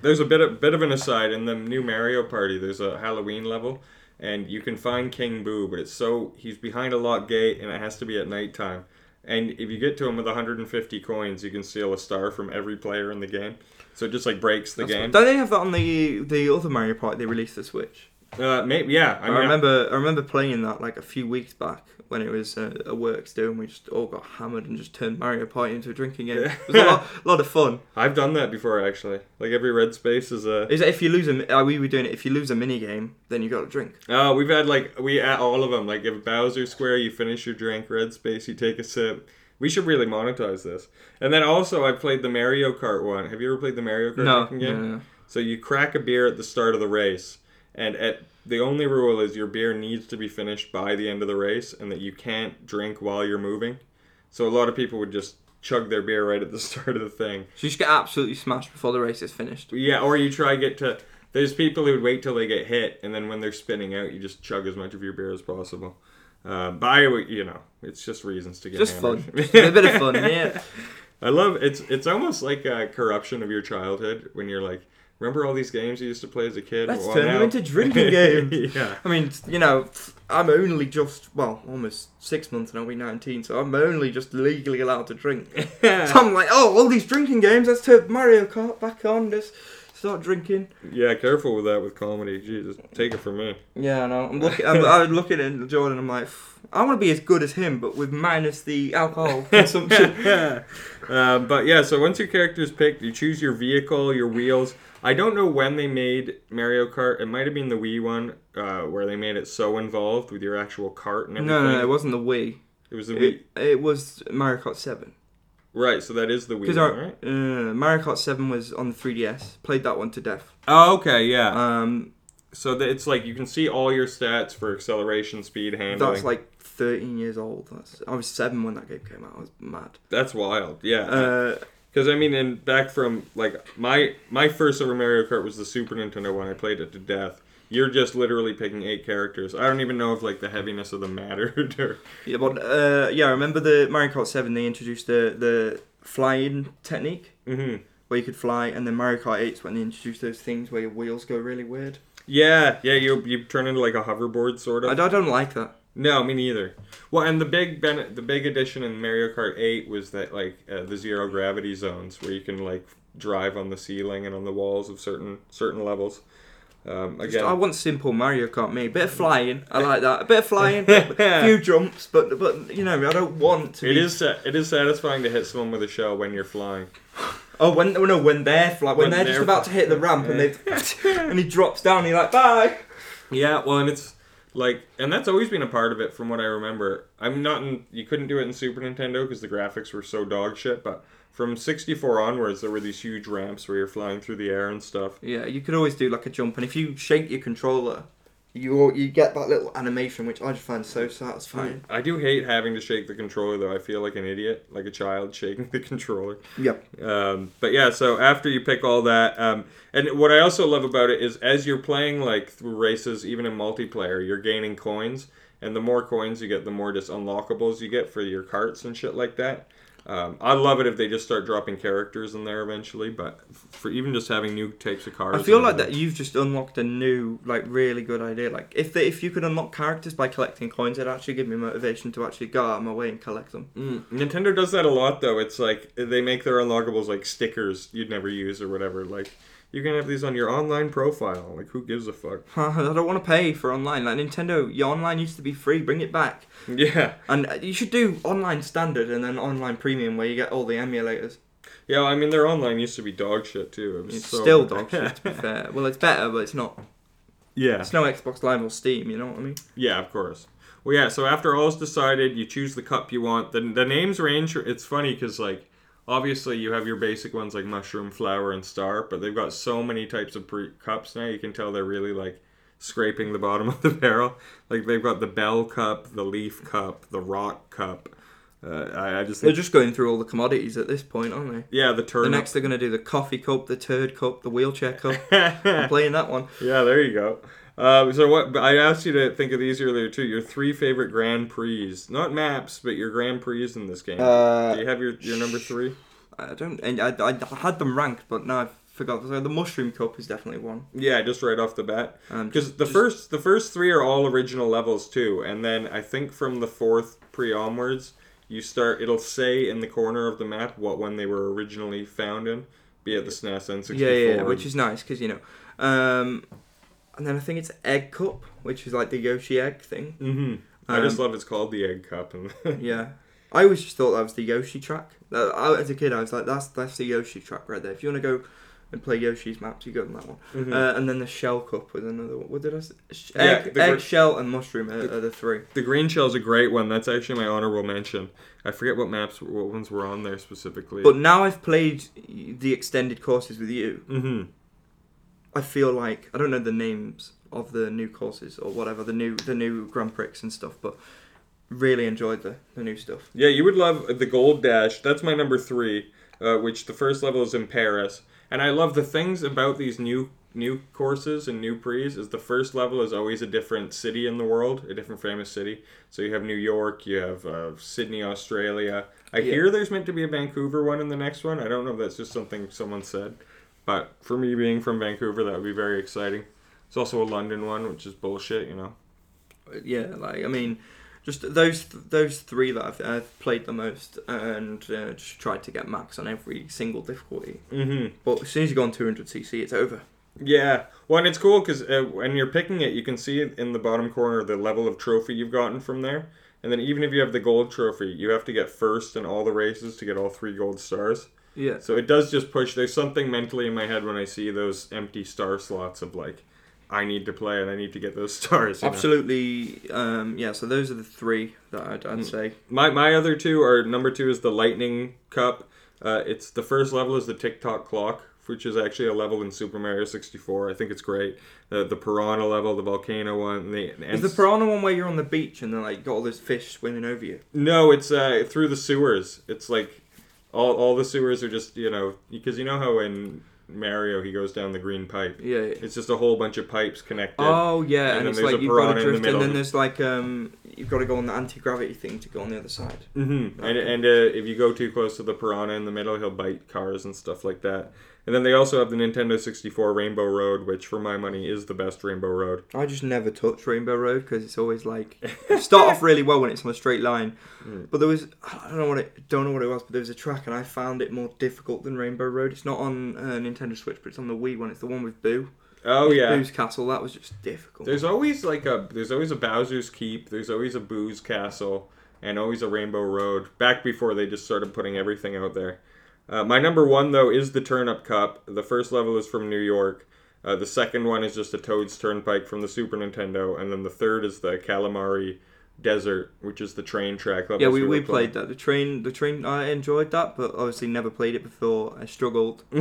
There's a bit of bit of an aside in the new Mario Party. There's a Halloween level, and you can find King Boo, but it's so he's behind a locked gate, and it has to be at nighttime. And if you get to him with 150 coins, you can steal a star from every player in the game. So it just like breaks the that's game. what- don't they have that on the the other Mario Party they released the Switch? Uh, maybe yeah. I, I, remember I remember playing that like a few weeks back when it was uh, a works do, and we just all got hammered and just turned Mario Party into a drinking game. Yeah. It was a lot, lot of fun. I've done that before actually. Like every red space is a. Is that if you lose a mi- uh, we were doing it if you lose a mini game, then you got to drink. Oh, we've had like we at all of them. Like if Bowser Square, you finish your drink. Red space, you take a sip. We should really monetize this. And then also, I played the Mario Kart one. Have you ever played the Mario Kart No, drinking game? no, no. So you crack a beer at the start of the race, and at the only rule is your beer needs to be finished by the end of the race, and that you can't drink while you're moving. So a lot of people would just chug their beer right at the start of the thing. So you just get absolutely smashed before the race is finished. Yeah, or you try get to. There's people who would wait till they get hit, and then when they're spinning out, you just chug as much of your beer as possible. Uh, but I, you know, it's just reasons to get Just hammered. fun, Just a bit of fun. Yeah. I love it's. It's almost like a corruption of your childhood when you're like, remember all these games you used to play as a kid? Let's Well, turn them into drinking games. yeah. I mean, you know, I'm only just well, almost six months and I'll be 19, so I'm only just legally allowed to drink. So I'm like, oh, all these drinking games. Let's turn Mario Kart back on. Just start drinking. Yeah, careful with that with comedy. Jesus, take it from me. Yeah, no, I'm looking. I'm, I'm looking at Jordan. I'm like, I want to be as good as him, but with minus the alcohol consumption. uh, but yeah, so once your character is picked, you choose your vehicle, your wheels. I don't know when they made Mario Kart. It might have been the Wii one, uh, where they made it so involved with your actual cart and no, everything. no, no, it wasn't the Wii. It was the Wii. It, it was Mario Kart 7. Right, so that is the Wii, Because one, our right? uh, Mario Kart 7 was on the 3DS. Played that one to death. Oh, okay, yeah. Um, so that it's like you can see all your stats for acceleration, speed, handling. that's like 13 years old. That's, I was seven when that game came out. I was mad. That's wild. Yeah. Uh, Because I mean, and back from like my my first ever Mario Kart was the Super Nintendo one. I played it to death. You're just literally picking eight characters. I don't even know if like the heaviness of them mattered. Or... yeah, but uh, yeah, I remember the Mario Kart 7. They introduced the the flying technique hmm where you could fly, and then Mario Kart Eight when they introduced those things where your wheels go really weird. Yeah, yeah. You you turn into like a hoverboard sort of. I, I don't like that. No, me neither. Well, and the big ben- the big addition in Mario Kart 8 was that like uh, the zero gravity zones where you can like drive on the ceiling and on the walls of certain certain levels. Um, Just- I want simple Mario Kart. Me, bit of flying. I like that. A bit of flying, a few jumps, but but you know, I don't want to. it be, is sa- it is satisfying to hit someone with a shell when you're flying. Oh, when no, when they're fly, when, When they're, they're- just about to hit the ramp and they and he drops down, and you're like, bye. Yeah, well, and it's like, and that's always been a part of it from what I remember. I'm not in, you couldn't do it in Super Nintendo because the graphics were so dog shit, but from 64 onwards, there were these huge ramps where you're flying through the air and stuff. Yeah, you could always do like a jump, and if you shake your controller, you you get that little animation, which I just find so satisfying. I do hate having to shake the controller though. I feel like an idiot, like a child shaking the controller. Yep. Um, but yeah, so after you pick all that, um, and what I also love about it is as you're playing like through races, even in multiplayer, you're gaining coins, and the more coins you get, the more just unlockables you get for your carts and shit like that. Um, I love it if they just start dropping characters in there eventually, but for even just having new types of cars. I feel like that you've just unlocked a new, like, really good idea. Like, if the, if you could unlock characters by collecting coins, it'd actually give me motivation to actually go out of my way and collect them. Mm, Nintendo does that a lot though. It's like they make their unlockables like stickers you'd never use or whatever. Like you can have these on your online profile. Like who gives a fuck? I don't want to pay for online. Like Nintendo, your online used to be free. Bring it back. Yeah. And uh, you should do online standard and then online premium, where you get all the emulators. Yeah, I mean their online used to be dog shit too. It It's so- still dog shit, to be fair. Well, it's better, but it's not. yeah, It's no Xbox Live or Steam. You know what I mean? yeah, of course. Well, yeah. So after all's decided, you choose the cup you want. The the names range. It's funny because like obviously you have your basic ones like mushroom, flower, and star, but they've got so many types of pre- cups now. You can tell they're really like scraping the bottom of the barrel. Like they've got the bell cup, the leaf cup, the rock cup. Uh, I, I just They're just going through all the commodities at this point, aren't they? yeah, the The next they're going to do the coffee cup, the turd cup, the wheelchair cup. I'm playing that one. Yeah, there you go. Um, so what? I asked you to think of these earlier too. Your three favorite Grand Prix, not maps, but your Grand Prix in this game. Uh, Do you have your, your number three? I don't. And I, I had them ranked, but now I've forgot. So the mushroom cup is definitely one. Yeah, just right off the bat. Um, Because the just- first the first three are all original levels too, and then I think from the fourth pre onwards, you start. It'll say in the corner of the map what one they were originally found in, be it the SNES N64. Yeah, yeah, which is nice because you know. Um, and then I think it's egg cup, which is like the Yoshi egg thing. hmm I just Um, love it's called the Egg Cup, and Yeah, I always just thought that was the Yoshi track. Uh, I, as a kid, I was like, that's that's the Yoshi track right there. If you want to go and play Yoshi's maps, you go on that one. Mhm. Uh, and then the shell cup was another one. What did I say? Sh- Yeah, Egg, the gr- shell, and mushroom are, are the three. The green shell's a great one. That's actually my honorable mention. I forget what maps, what ones were on there specifically. But now I've played the extended courses with you. hmm I feel like I don't know the names of the new courses or whatever the new the new Grand Prix and stuff, but really enjoyed the, the new stuff. yeah, you would love the Gold Dash. That's my number three. Uh, which the first level is in Paris, and I love the things about these new new courses and new pre's is the first level is always a different city in the world, a different famous city. So you have New York, you have uh, Sydney, Australia. I Yeah. hear there's meant to be a Vancouver one in the next one. I don't know if that's just something someone said, but for me being from Vancouver, that would be very exciting. It's also a London one, which is bullshit, you know. Yeah, like I mean, just those those three that I've, I've played the most and uh, just tried to get max on every single difficulty. Mm-hmm. But as soon as you go on 200cc, it's over. Yeah, well, and it's cool because uh, when you're picking it, you can see it in the bottom corner the level of trophy you've gotten from there. And then even if you have the gold trophy, you have to get first in all the races to get all three gold stars. Yeah. So it does just push. There's something mentally in my head when I see those empty star slots of like, I need to play and I need to get those stars. Absolutely. Um, yeah. So those are the three that I'd, I'd Mm. say. My my other two are number two is the Lightning Cup. Uh, it's the first level is the Tick-Tock clock, which is actually a level in Super Mario 64. I think it's great. The the Piranha level, the volcano one. The, Is the piranha one where you're on the beach and then like got all those fish swimming over you? no, it's uh, through the sewers. It's like all all the sewers are just you know because you know how in Mario he goes down the green pipe. Yeah. yeah. It's just a whole bunch of pipes connected. Oh yeah, And and, it's there's like a you've got piranha to in the drift, and then there's like um, you've got to go on the anti gravity thing to go on the other side. Mm-hmm. And, and uh, if you go too close to the piranha in the middle, he'll bite cars and stuff like that. And then they also have the Nintendo 64 Rainbow Road, which for my money is the best Rainbow Road. I just never touch Rainbow Road because it's always like you start off really well when it's on a straight line, Mm. but there was I don't know what it don't know what it was, but there was a track and I found it more difficult than Rainbow Road. It's not on uh, Nintendo Switch, but it's on the Wii one. It's the one with Boo. Oh yeah. Boo's Castle. That was just difficult. There's always like a there's always a Bowser's Keep, there's always a Boo's Castle, and always a Rainbow Road. Back before they just started putting everything out there. Uh, my number one though is the Turnip Cup. The first level is from New York. Uh, the second one is just a Toad's Turnpike from the Super Nintendo, and then the third is the Kalimari Desert, which is the train track level. yeah, we, we played that. The train, the train. I enjoyed that, but obviously never played it before. I struggled.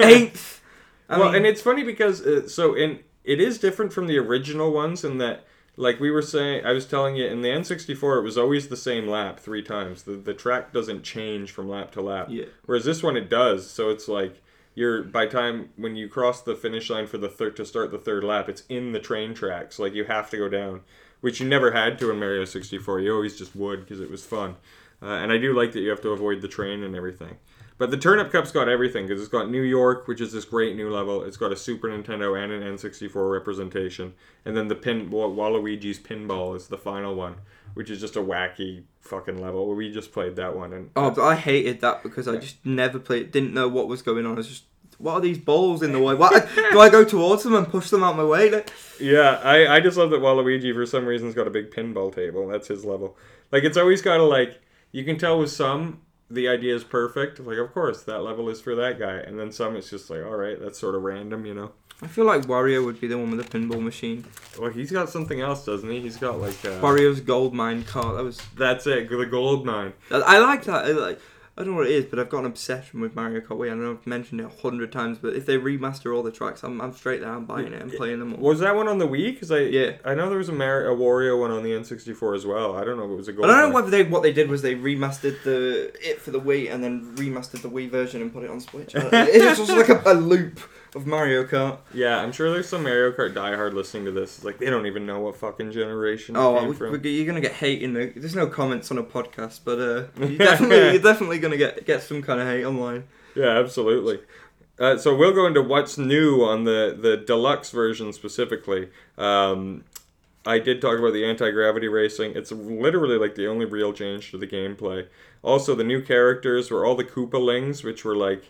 Eighth. I well, mean- and it's funny because uh, so in it is different from the original ones in that like we were saying I was telling you in the N64 it was always the same lap three times. The the track doesn't change from lap to lap. Yeah. Whereas this one it does. So it's like you're by time when you cross the finish line for the third to start the third lap, it's in the train tracks. Like you have to go down, which you never had to in Mario 64. You always just would because it was fun. Uh, and I do like that you have to avoid the train and everything. But the Turnip Cup's got everything because it's got New York, which is this great new level. It's got a Super Nintendo and an N64 representation, and then the pin Waluigi's Pinball is the final one, which is just a wacky fucking level. We just played that one, and Oh, but I hated that because I just never played. Didn't know what was going on. I was just, what are these balls in the way? What do I go towards them and push them out my way? Like, yeah, I, I just love that Waluigi for some reason's got a big pinball table. That's his level. Like it's always got to like you can tell with some the idea is perfect. Like of course that level is for that guy, and then some it's just like all right, that's sort of random, you know. I feel like Wario would be the one with the pinball machine. Well, he's got something else, doesn't he? He's got like uh, Wario's gold mine cart. That was. That's it, the gold mine. I I like that. I, like, I don't know what it is, but I've got an obsession with Mario Kart Wii. I know I've mentioned it a hundred times, but if they remaster all the tracks, I'm, I'm straight there. I'm buying it and playing them all. Was that one on the Wii? Because I Yeah. I know there was a Mar- a Wario one on the N64 as well. I don't know if it was a gold. I don't know whether they what they did was they remastered the it for the Wii and then remastered the Wii version and put it on Switch. It's just like a, a loop of Mario Kart. Yeah, I'm sure there's some Mario Kart diehard listening to this. It's like they don't even know what fucking generation Oh, came we, from. we, you're gonna get hate in the. There's no comments on a podcast, but uh, you definitely you're definitely gonna get get some kind of hate online. Yeah, absolutely. Uh, so we'll go into what's new on the the deluxe version specifically. Um, I did talk about the anti gravity racing. It's literally like the only real change to the gameplay. Also, the new characters were all the Koopalings, which were like.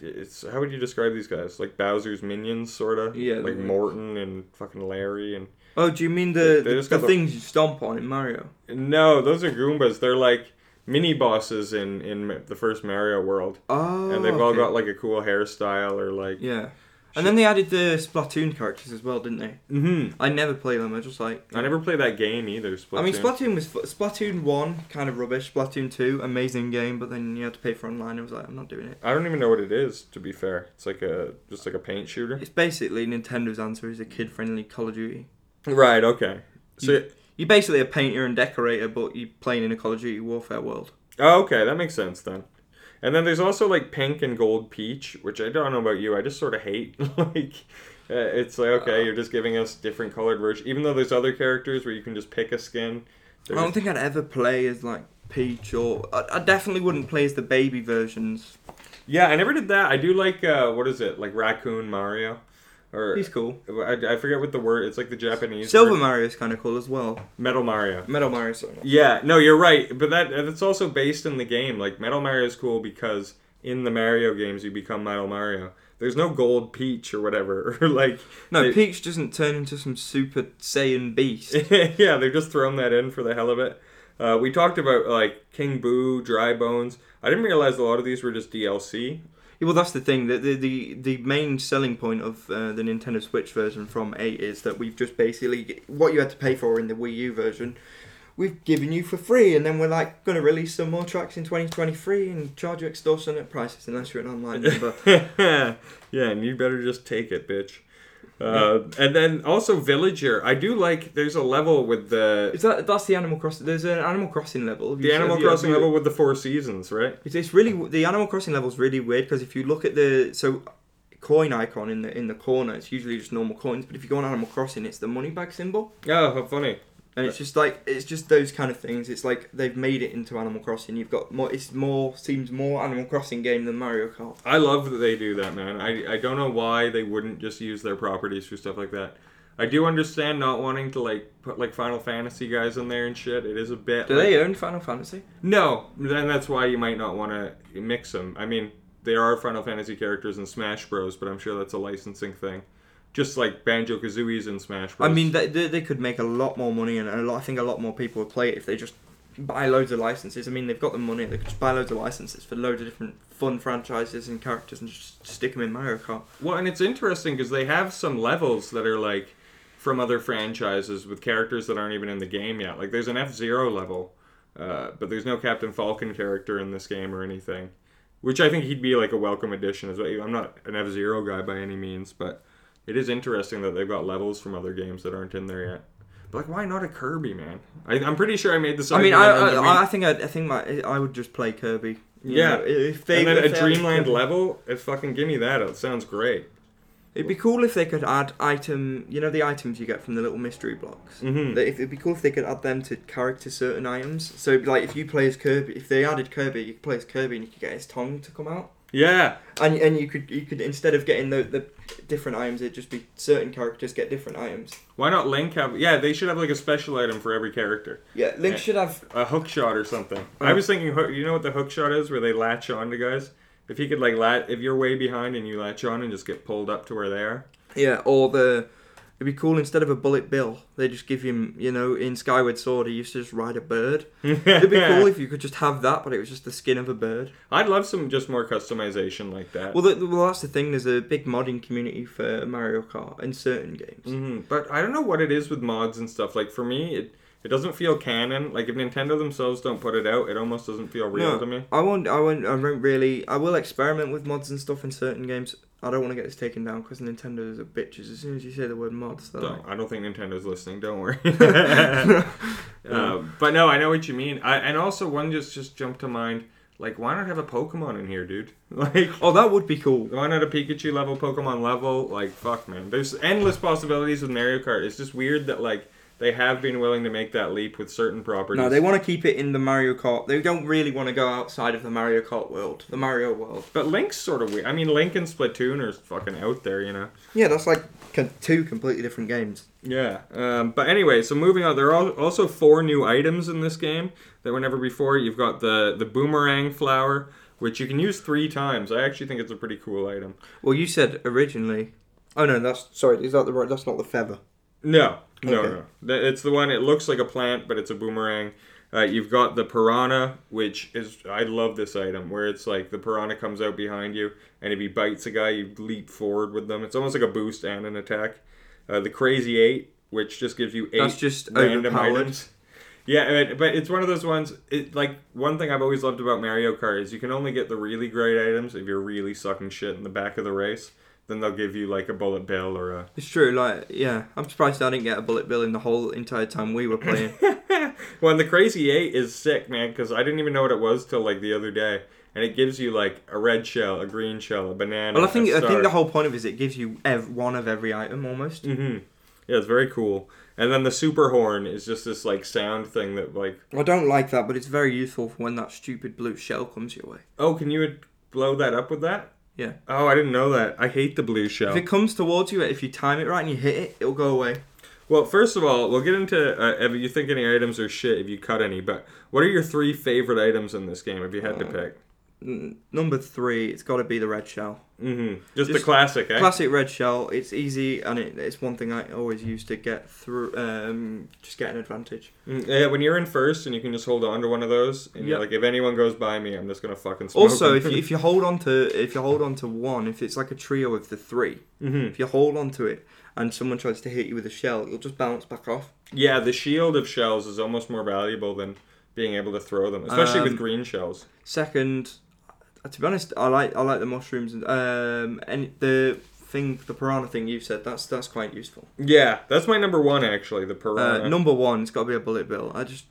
It's how would you describe these guys? Like Bowser's minions, sort of. Yeah, Like Morton and fucking Larry and. Oh, do you mean the the, the things you stomp on in Mario? No, those are Goombas. They're like mini bosses in in the first Mario world, Oh, and they've all got like a cool hairstyle or like. yeah. And then they added the Splatoon characters as well, didn't they? hmm I never play them. I just like. I never played that game either. Splatoon. I mean, Splatoon was Splatoon one kind of rubbish. Splatoon two, amazing game, but then you had to pay for online. I was like, I'm not doing it. I don't even know what it is. To be fair, it's like a just like a paint shooter. It's basically Nintendo's answer is a kid-friendly Call of Duty. Right. Okay. So. You're basically a painter and decorator, but you're playing in a Call of Duty Warfare world. Oh, okay, that makes sense then. And then there's also like pink and gold peach, which I don't know about you. I just sort of hate. like, uh, it's like okay, you're just giving us different colored versions. Even though there's other characters where you can just pick a skin. I don't think I'd ever play as like Peach or I, I definitely wouldn't play as the baby versions. Yeah, I never did that. I do like uh, what is it like Raccoon Mario, or He's cool. I, I forget what the word. It's like the Japanese Silver word. Mario is kind of cool as well. Metal Mario. Metal Mario. Yeah, no, you're right. But that that's also based in the game. Like Metal Mario is cool because in the Mario games you become Metal Mario. There's no gold peach or whatever. or like No, they- Peach doesn't turn into some Super Saiyan beast. yeah, they've just thrown that in for the hell of it. Uh, we talked about like King Boo, Dry Bones. I didn't realize a lot of these were just DLC. Well, that's the thing. The the, the, main selling point of uh, the Nintendo Switch version from 8 is that we've just basically what you had to pay for in the Wii U version, we've given you for free, and then we're like going to release some more tracks in 2023 and charge you extortionate prices unless you're an online member. yeah, and you better just take it, bitch. Uh, and then also Villager. I do like. There's a level with the Is that that's the Animal Crossing? There's an Animal Crossing level. Have you- the Animal have you- have Crossing you- level with the four seasons, right? It's, it's really the Animal Crossing level is really weird because if you look at the so coin icon in the in the corner, it's usually just normal coins. But if you go on Animal Crossing, it's the money bag symbol. Oh, how funny. And it's just like it's just those kind of things. It's like they've made it into Animal Crossing. You've got more. It's more seems more Animal Crossing game than Mario Kart. I love that they do that, man. I, I don't know why they wouldn't just use their properties for stuff like that. I do understand not wanting to like put like Final Fantasy guys in there and shit. It is a bit. Do like- they own Final Fantasy? No, then that's why you might not want to mix them. I mean, there are Final Fantasy characters in Smash Bros, but I'm sure that's a licensing thing. Just like Banjo Kazooie's in Smash Bros. I mean, they, they, they could make a lot more money, and a lot, I think a lot more people would play it if they just buy loads of licenses. I mean, they've got the money; they could just buy loads of licenses for loads of different fun franchises and characters, and just stick them in Mario Kart. Well, and it's interesting because they have some levels that are like from other franchises with characters that aren't even in the game yet. Like there's an F Zero level, uh, but there's no Captain Falcon character in this game or anything, which I think he'd be like a welcome addition as well. I'm not an F Zero guy by any means, but it is interesting that they've got levels from other games that aren't in there yet. But like, why not a Kirby, man? I, I'm pretty sure I made this. I mean, I, the I, Wii- I think I, I think my, I would just play Kirby. Yeah. know, if they, and then a if they Dreamland level, it fucking give me that. It sounds great. It'd be cool if they could add item. You know the items you get from the little mystery blocks. Mhm. That if it'd be cool if they could add them to character certain items. So like if you play as Kirby, if they added Kirby, you could play as Kirby and you could get his tongue to come out. Yeah, And and you could you could instead of getting the the different items, it'd just be certain characters get different items. why not Link have? Yeah, they should have like a special item for every character. Yeah, Link should have. a hook shot or something. Uh. I was thinking, you know what the hook shot is, where they latch on to guys. If he could like lat, if you're way behind and you latch on and just get pulled up to where they are. Yeah, or the. It'd be cool instead of a bullet bill, they just give him, you know, in Skyward Sword, he used to just ride a bird. It'd be cool if you could just have that, but it was just the skin of a bird. I'd love some just more customization like that. Well, the, well, that's the thing. There's a big modding community for Mario Kart in certain games. hmm But I don't know what it is with mods and stuff. Like for me, it it doesn't feel canon. Like if Nintendo themselves don't put it out, it almost doesn't feel real No. to me. I won't. I won't. I won't really. I will experiment with mods and stuff in certain games. I don't want to get this taken down because Nintendo's a bitches. As soon as you say the word mods, Don't. like, I don't think Nintendo's listening. Don't worry. uh, but no, I know what you mean. I, and also one just just jumped to mind. Like, why not have a Pokemon in here, dude? Like, oh, that would be cool. why not a Pikachu level, Pokemon level? Like, fuck, man. There's endless possibilities with Mario Kart. It's just weird that like they have been willing to make that leap with certain properties. No, they want to keep it in the Mario Kart. They don't really want to go outside of the Mario Kart world, the Mario world. But Link's sort of weird. I mean, Link and Splatoon are fucking out there, you know. Yeah, that's like two completely different games. Yeah. Um, but anyway, so moving on, there are also four new items in this game that were never before. You've got the the boomerang flower, which you can use three times. I actually think it's a pretty cool item. Well, you said originally. Oh no, that's sorry. Is that the right? That's not the feather. No, no, Okay. no. It's the one. It looks like a plant, but it's a boomerang. Uh, you've got the piranha, which is I love this item, where it's like the piranha comes out behind you, and if he bites a guy, you leap forward with them. It's almost like a boost and an attack. Uh, the crazy eight, which just gives you eight That's just random items. Yeah, but- but it's one of those ones. It like one thing I've always loved about Mario Kart is you can only get the really great items if you're really sucking shit in the back of the race. Then they'll give you like a bullet bill or a It's true. Like, yeah, I'm surprised I didn't get a bullet bill in the whole entire time we were playing. well, and the Crazy Eight is sick, man, because I didn't even know what it was till like the other day, and it gives you like a red shell, a green shell, a banana. well, I think I think the whole point of it is it gives you ev- one of every item almost. hmm Yeah, it's very cool. And then the super horn is just this like sound thing that like, I don't like that, but it's very useful for when that stupid blue shell comes your way. oh, can you blow that up with that? Yeah. Oh, I didn't know that. I hate the blue shell. If it comes towards you, if you time it right and you hit it, it'll go away. Well, first of all, we'll get into uh, if you think any items are shit, if you cut any. But what are your three favorite items in this game, if you had to Uh, pick? Number three, it's got to be the red shell. Mm-hmm. Just, the classic, eh? Classic red shell. It's easy and it, it's one thing I always use to get through. Um, just get an advantage. Mm, Yeah, when you're in first and you can just hold on to one of those, and you're like, if anyone goes by me, I'm just gonna fucking smoke Also, if you, if you hold on to if you hold on to one, if it's like a trio of the three, Mhm. if you hold on to it and someone tries to hit you with a shell, it'll just bounce back off. yeah, the shield of shells is almost more valuable than being able to throw them, especially with Um, green shells. Second, uh, to be honest, I like I like the mushrooms and um and the thing the piranha thing you said that's that's quite useful. Yeah, that's my number one actually. The piranha. Uh, number one, it's got to be a bullet bill. I just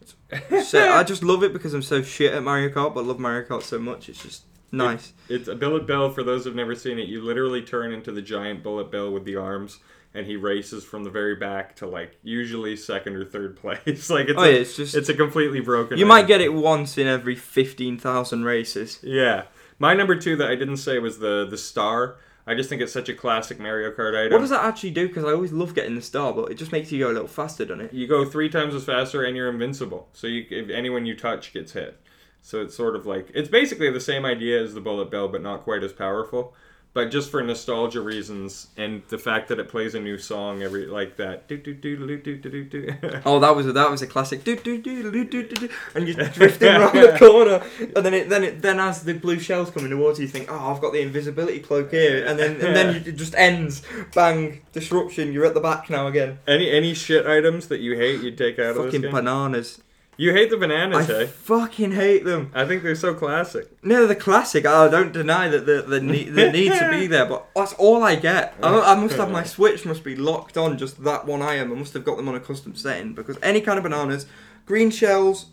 I just love it because I'm so shit at Mario Kart, but I love Mario Kart so much. It's just nice. It's a billet bill. For those who've never seen it, you literally turn into the giant bullet bill with the arms, and he races from the very back to like usually second or third place. like it's Oh a, yeah, it's just it's a completely broken. you item. might get it once in every fifteen thousand races. Yeah. My number two that I didn't say was the the star. I just think it's such a classic Mario Kart item. What does that actually do? Because I always love getting the star, but it just makes you go a little faster, doesn't it? you go three times as faster and you're invincible. So you, if anyone you touch gets hit. So it's sort of like it's basically the same idea as the bullet bill, but not quite as powerful. But just for nostalgia reasons and the fact that it plays a new song every like that. Do, do, do, do, do, do, do, do. Oh, that was a, that was a classic. Do, do, do, do, do, do, do, and you're drifting around the corner, and then it then it then as the blue shells coming towards you, you think, oh, I've got the invisibility cloak here, and then and then it just ends, bang, disruption. You're at the back now again. any any shit items that you hate, you'd take out of this Fucking game. bananas. You hate the I bananas, hey? I fucking hate them. I think they're so classic. No, the classic. I don't deny that the the need, the need to be there, but that's all I get. I, I must have my Switch must be locked on just that one item. I must have got them on a custom setting because any kind of bananas, green shells,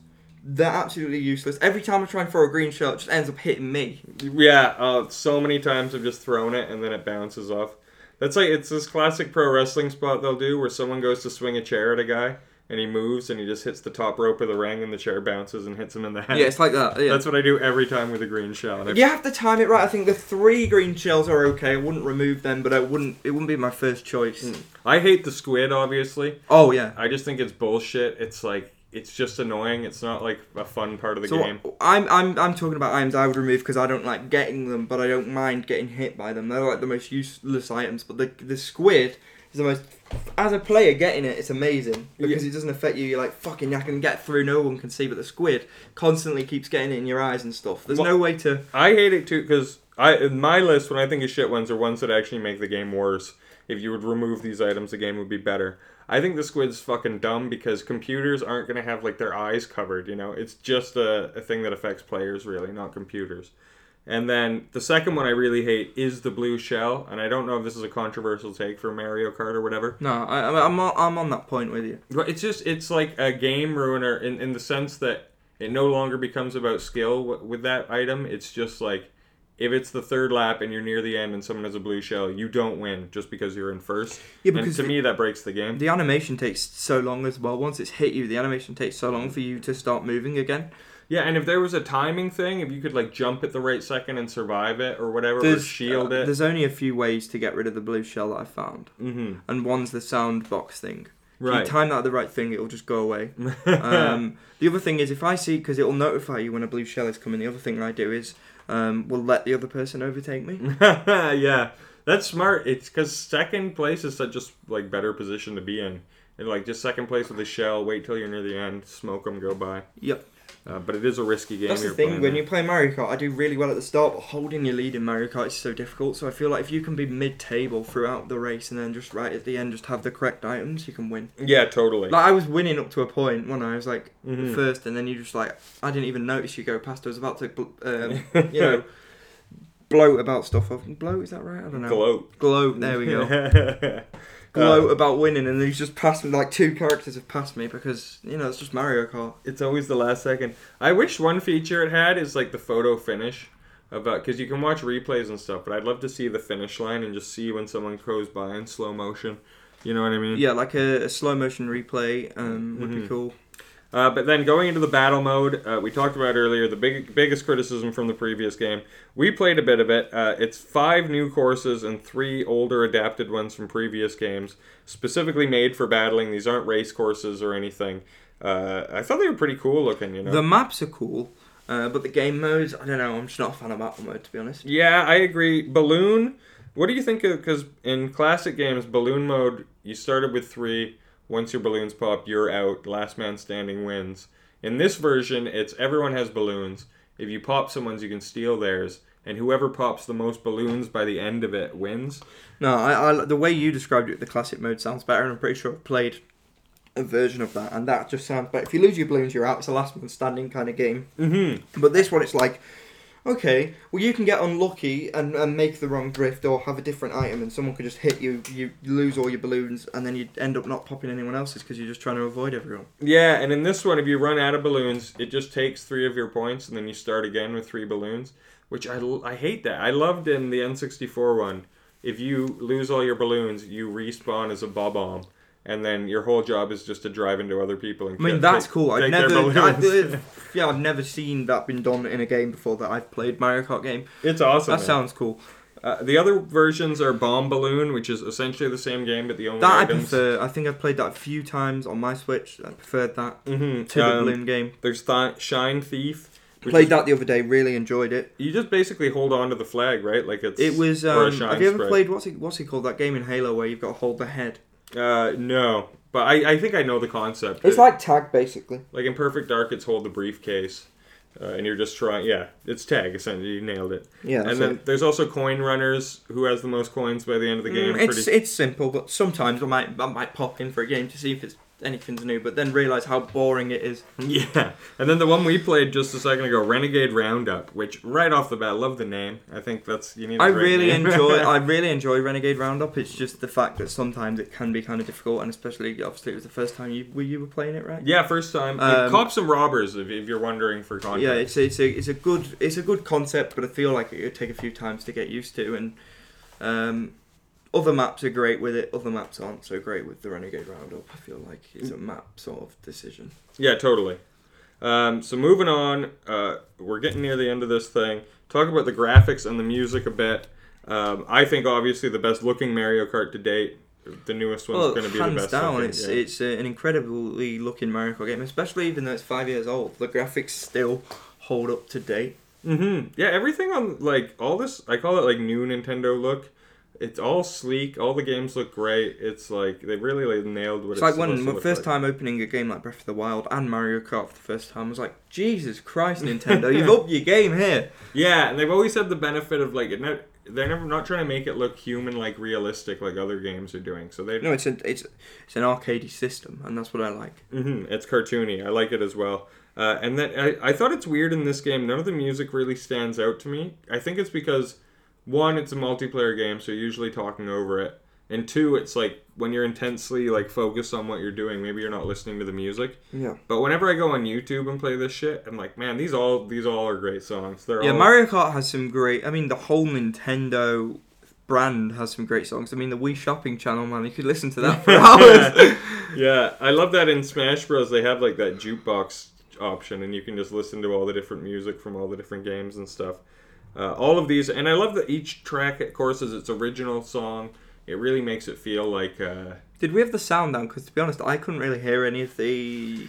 they're absolutely useless. Every time I try and throw a green shell, it just ends up hitting me. Yeah, uh, so many times I've just thrown it and then it bounces off. That's like it's this classic pro wrestling spot they'll do where someone goes to swing a chair at a guy and he moves and he just hits the top rope of the ring and the chair bounces and hits him in the head. Yeah, it's like that. Yeah. That's what I do every time with a green shell. You have to time it right. I think the three green shells are okay. I wouldn't remove them, but I wouldn't. It wouldn't be my first choice. Hmm. I hate the squid, obviously. Oh yeah. I just think it's bullshit. It's like it's just annoying. It's not like a fun part of the So game. I'm I'm I'm talking about items I would remove because I don't like getting them, but I don't mind getting hit by them. They're like the most useless items. But the the squid is the most. As a player, getting it, it's amazing because it doesn't affect you. You're like fucking, I can get through. No one can see, but the squid constantly keeps getting it in your eyes and stuff. There's Well- no way to. I hate it too because I in my list when I think of shit ones are ones that actually make the game worse. If you would remove these items, the game would be better. I think the squid's fucking dumb because computers aren't gonna have like their eyes covered. You know, it's just a, a thing that affects players really, not computers. And then the second one I really hate is the blue shell, and I don't know if this is a controversial take for Mario Kart or whatever. No, I, I'm on, I'm on that point with you. But it's just it's like a game ruiner in, in the sense that it no longer becomes about skill with that item. It's just like if it's the third lap and you're near the end and someone has a blue shell, you don't win just because you're in first. Yeah, and because to the- me that breaks the game. The animation takes so long as well. Once it's hit you, the animation takes so long for you to start moving again. Yeah, and if there was a timing thing, if you could like jump at the right second and survive it or whatever, or shield uh, it. There's only a few ways to get rid of the blue shell that I found, hmm and one's the sound box thing. If Right. you time that at the right thing, it'll just go away. um, the other thing is if I see, because it'll notify you when a blue shell is coming. The other thing I do is um, will let the other person overtake me. yeah, that's smart. It's because second place is such a like better position to be in. And, like just second place with a shell. Wait till you're near the end. Smoke them. Go by. Yep. Uh, but it is a risky game. That's the thing. When you play Mario Kart, I do really well at the start, but holding your lead in Mario Kart is so difficult. So I feel like if you can be mid-table throughout the race and then just right at the end just have the correct items, you can win. Yeah, totally. Like I was winning up to a point when I was like Mhm. first, and then you just like I didn't even notice you go past. I was about to, um, you know, bloat about stuff. Bloat is that right? I don't know. Gloat. Gloat. There we go. Gloat about winning, and he's just passed me. Like two characters have passed me because you know it's just Mario Kart. it's always the last second. I wish one feature it had is like the photo finish about because you can watch replays and stuff. But I'd love to see the finish line and just see when someone goes by in slow motion. You know what I mean? Yeah, like a, a slow motion replay um, would be Mhm. cool. Uh, but then going into the battle mode, uh, we talked about earlier the big biggest criticism from the previous game. We played a bit of it. Uh, it's five new courses and three older adapted ones from previous games, specifically made for battling. These aren't race courses or anything. Uh, I thought they were pretty cool looking. You know. The maps are cool, uh, but the game modes, I don't know. I'm just not a fan of battle mode to be honest. Yeah, I agree. Balloon. What do you think of? Because in classic games, balloon mode, you started with three. Once your balloons pop, you're out. Last man standing wins. In this version, it's everyone has balloons. If you pop someone's, you can steal theirs, and whoever pops the most balloons by the end of it wins. No, I, I the way you described it, the classic mode sounds better, and I'm pretty sure I've played a version of that, and that just sounds better. If you lose your balloons, you're out. It's a last man standing kind of game. Mm-hmm. But this one, it's like, okay, well you can get unlucky and, and make the wrong drift, or have a different item, and someone could just hit you. You lose all your balloons, and then you end up not popping anyone else's because you're just trying to avoid everyone. Yeah, and in this one, if you run out of balloons, it just takes three of your points, and then you start again with three balloons. Which I, I hate that. I loved in the N64 one. if you lose all your balloons, you respawn as a bob-omb. And then your whole job is just to drive into other people and I mean, that's take- cool. I've never, yeah, I've never seen that been done in a game before that I've played Mario Kart game. it's awesome. That man. sounds cool. Uh, the other versions are Bomb Balloon, which is essentially the same game, but the only That I prefer. I think I've played that a few times on my Switch. I preferred that Mm-hmm. to the balloon game. There's Th- Shine Thief. Played is- that the other day. Really enjoyed it. You just basically hold on to the flag, right? Like it's. It was. Um, have you ever played what's it? What's it called? That game in Halo where you've got to hold the head. Uh, no, but I, I think I know the concept. It's It- like tag basically. like in Perfect Dark, it's hold the briefcase, uh, and you're just trying. Yeah, it's tag essentially. You nailed it. Yeah. and then there's also coin runners. Who has the most coins by the end of the game? Mm, it's Pretty- it's simple, but sometimes I might I might pop in for a game to see if it's anything's new, but then realize how boring it is. Yeah, and then the one we played just a second ago, Renegade Roundup, which right off the bat, I love the name. I think that's you need. I really name. enjoy I really enjoy Renegade Roundup. It's just the fact that sometimes it can be kind of difficult, and especially obviously it was the first time you were you were playing it, right? yeah, first time. Um, Cops and robbers, if, if you're wondering for context. Yeah, it's a, it's a it's a good it's a good concept, but I feel like it would take a few times to get used to. And um, other maps are great with it. Other maps aren't so great with the Renegade Roundup. I feel like it's a map sort of decision. Yeah, totally. Um, so moving on, uh, we're getting near the end of this thing. Talk about the graphics and the music a bit. Um, I think obviously the best looking Mario Kart to date. The newest one's Well, going to be the best. hands down, looking, it's yeah. it's an incredibly looking Mario Kart game, especially even though it's five years old. The graphics still hold up to date. Mm-hmm. Yeah, everything on like all this, I call it like new Nintendo look. It's all sleek. All the games look great. It's like they really like nailed what It's it's, like when my first like. time opening a game like Breath of the Wild and Mario Kart for the first time, I was like, Jesus Christ, Nintendo, you've upped your game here. Yeah, and they've always had the benefit of like. They're never not trying to make it look human, like realistic, like other games are doing. So they No, it's a, it's it's an arcadey system, and that's what I like. hmm It's cartoony. I like it as well. Uh, and then I, I thought it's weird in this game. None of the music really stands out to me. I think it's because one, it's a multiplayer game, so you're usually talking over it. And two, it's like when you're intensely like focused on what you're doing, maybe you're not listening to the music. Yeah. But whenever I go on YouTube and play this shit, I'm like, man, these all these all are great songs. They're Yeah, all Mario Kart has some great. I mean, the whole Nintendo brand has some great songs. I mean, the Wii Shopping channel, man, you could listen to that for hours. yeah, I love that in Smash Bros. They have like that jukebox option, and you can just listen to all the different music from all the different games and stuff. Uh, all of these, and I love that each track, of course, is its original song. It really makes it feel like uh, Did we have the sound down? Because to be honest, I couldn't really hear any of the.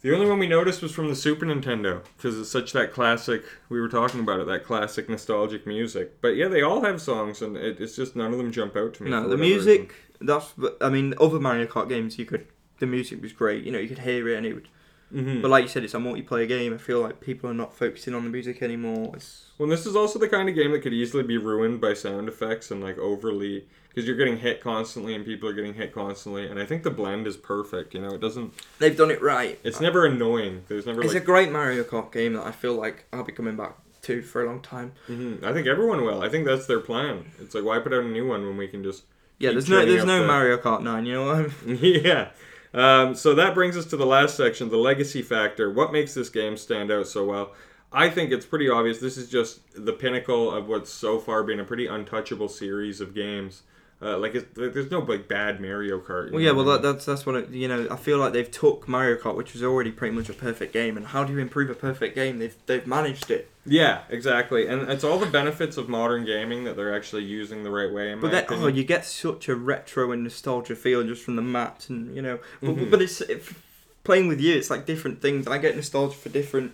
the only one we noticed was from the Super Nintendo because it's such that classic. We were talking about it, that classic nostalgic music. But yeah, they all have songs, and it, it's just none of them jump out to me. No, the music. That's. I mean, other Mario Kart games, you could. The music was great. You know, you could hear it, and it would. Mhm. But like you said, it's a multiplayer game. I feel like people are not focusing on the music anymore. It's. Well, this is also the kind of game that could easily be ruined by sound effects and like overly because you're getting hit constantly and people are getting hit constantly. And I think the blend is perfect. You know, it doesn't. They've done it right. It's never annoying. There's never It's a great Mario Kart game that I feel like I'll be coming back to for a long time. Mhm. I think everyone will. I think that's their plan. It's like why put out a new one when we can just. Yeah, there's no there's no the- Mario Kart 9, you know what I mean? yeah. Um, so that brings us to the last section, the legacy factor. What makes this game stand out so well? I think it's pretty obvious. This is just the pinnacle of what's so far been a pretty untouchable series of games. Uh, like, it's, like, there's no like bad Mario Kart. Well, yeah, well that, that's that's what it, you know. I feel like they've took Mario Kart, which was already pretty much a perfect game, and how do you improve a perfect game? They've they've managed it. yeah, exactly, and it's all the benefits of modern gaming that they're actually using the right way. But oh, you get such a retro and nostalgia feel just from the maps, and you know. But, Mhm. but it's if, playing with you. It's like different things. I get nostalgia for different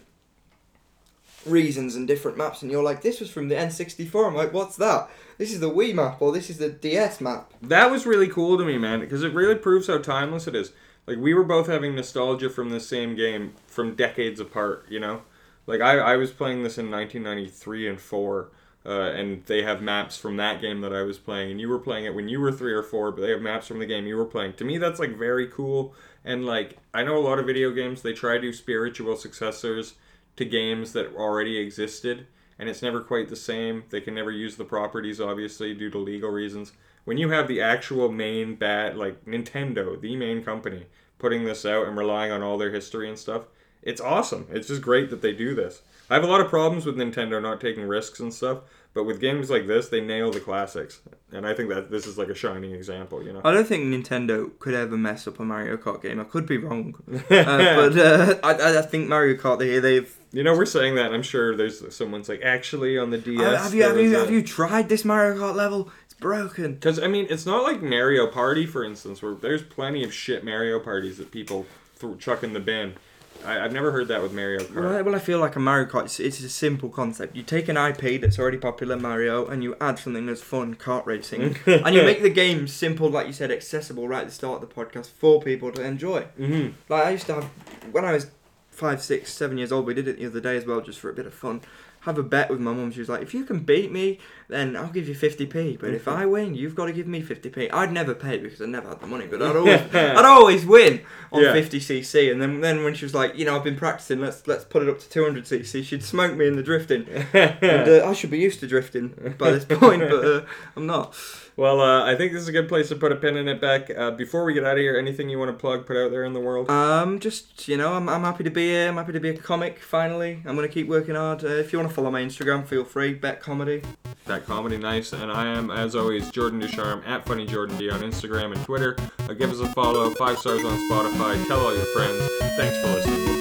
reasons and different maps, and you're like, this was from the N64. I'm like, what's that? This is the Wii map, or this is the DS map. That was really cool to me, man, because it really proves how timeless it is. Like we were both having nostalgia from the same game from decades apart, you know. Like I, I was playing this in 1993 and four, uh, and they have maps from that game that I was playing, and you were playing it when you were three or four, but they have maps from the game you were playing. To me, that's like very cool, and like I know a lot of video games they try to do spiritual successors to games that already existed, and it's never quite the same. They can never use the properties, obviously, due to legal reasons. When you have the actual main bat, like Nintendo, the main company, putting this out and relying on all their history and stuff, it's awesome. It's just great that they do this. I have a lot of problems with Nintendo not taking risks and stuff, But with games like this, they nail the classics, and I think that this is like a shining example. You know. I don't think Nintendo could ever mess up a Mario Kart game. I could be wrong, uh, but uh, I, I think Mario Kart they they've. You know, we're saying that. and I'm sure there's someone's like, actually, on the DS. Uh, have you have you have you tried this Mario Kart level? It's broken. Because I mean, it's not like Mario Party, for instance, where there's plenty of shit Mario parties that people th- chuck in the bin. I, I've never heard that with Mario Kart. Well, well, I feel like a Mario Kart, it's, it's a simple concept. You take an IP that's already popular, Mario, and you add something that's fun, kart racing, and you make the game simple, like you said, accessible right at the start of the podcast for people to enjoy. hmm Like I used to have when I was five, six, seven years old. We did it the other day as well, just for a bit of fun. Have a bet with my mum. She was like, "If you can beat me, then I'll give you fifty p. But if I win, you've got to give me fifty p." I'd never pay because I never had the money, but I'd always, I'd always win on Yeah. fifty cc. And then, then when she was like, "You know, I've been practicing. Let's let's put it up to two hundred cc," she'd smoke me in the drifting. and uh, I should be used to drifting by this point, but uh, I'm not. Well, uh, I think this is a good place to put a pin in it, Beck. Uh, before we get out of here, anything you want to plug, put out there in the world? Um, just you know, I'm, I'm happy to be here. I'm happy to be a comic. Finally, I'm gonna keep working hard. Uh, if you want to follow my Instagram, feel free. Bet comedy. that comedy nice, and I am, as always, Jordan Ducharme at Funny Jordan D on Instagram and Twitter. Uh, give us a follow, five stars on Spotify. Tell all your friends. Thanks for listening.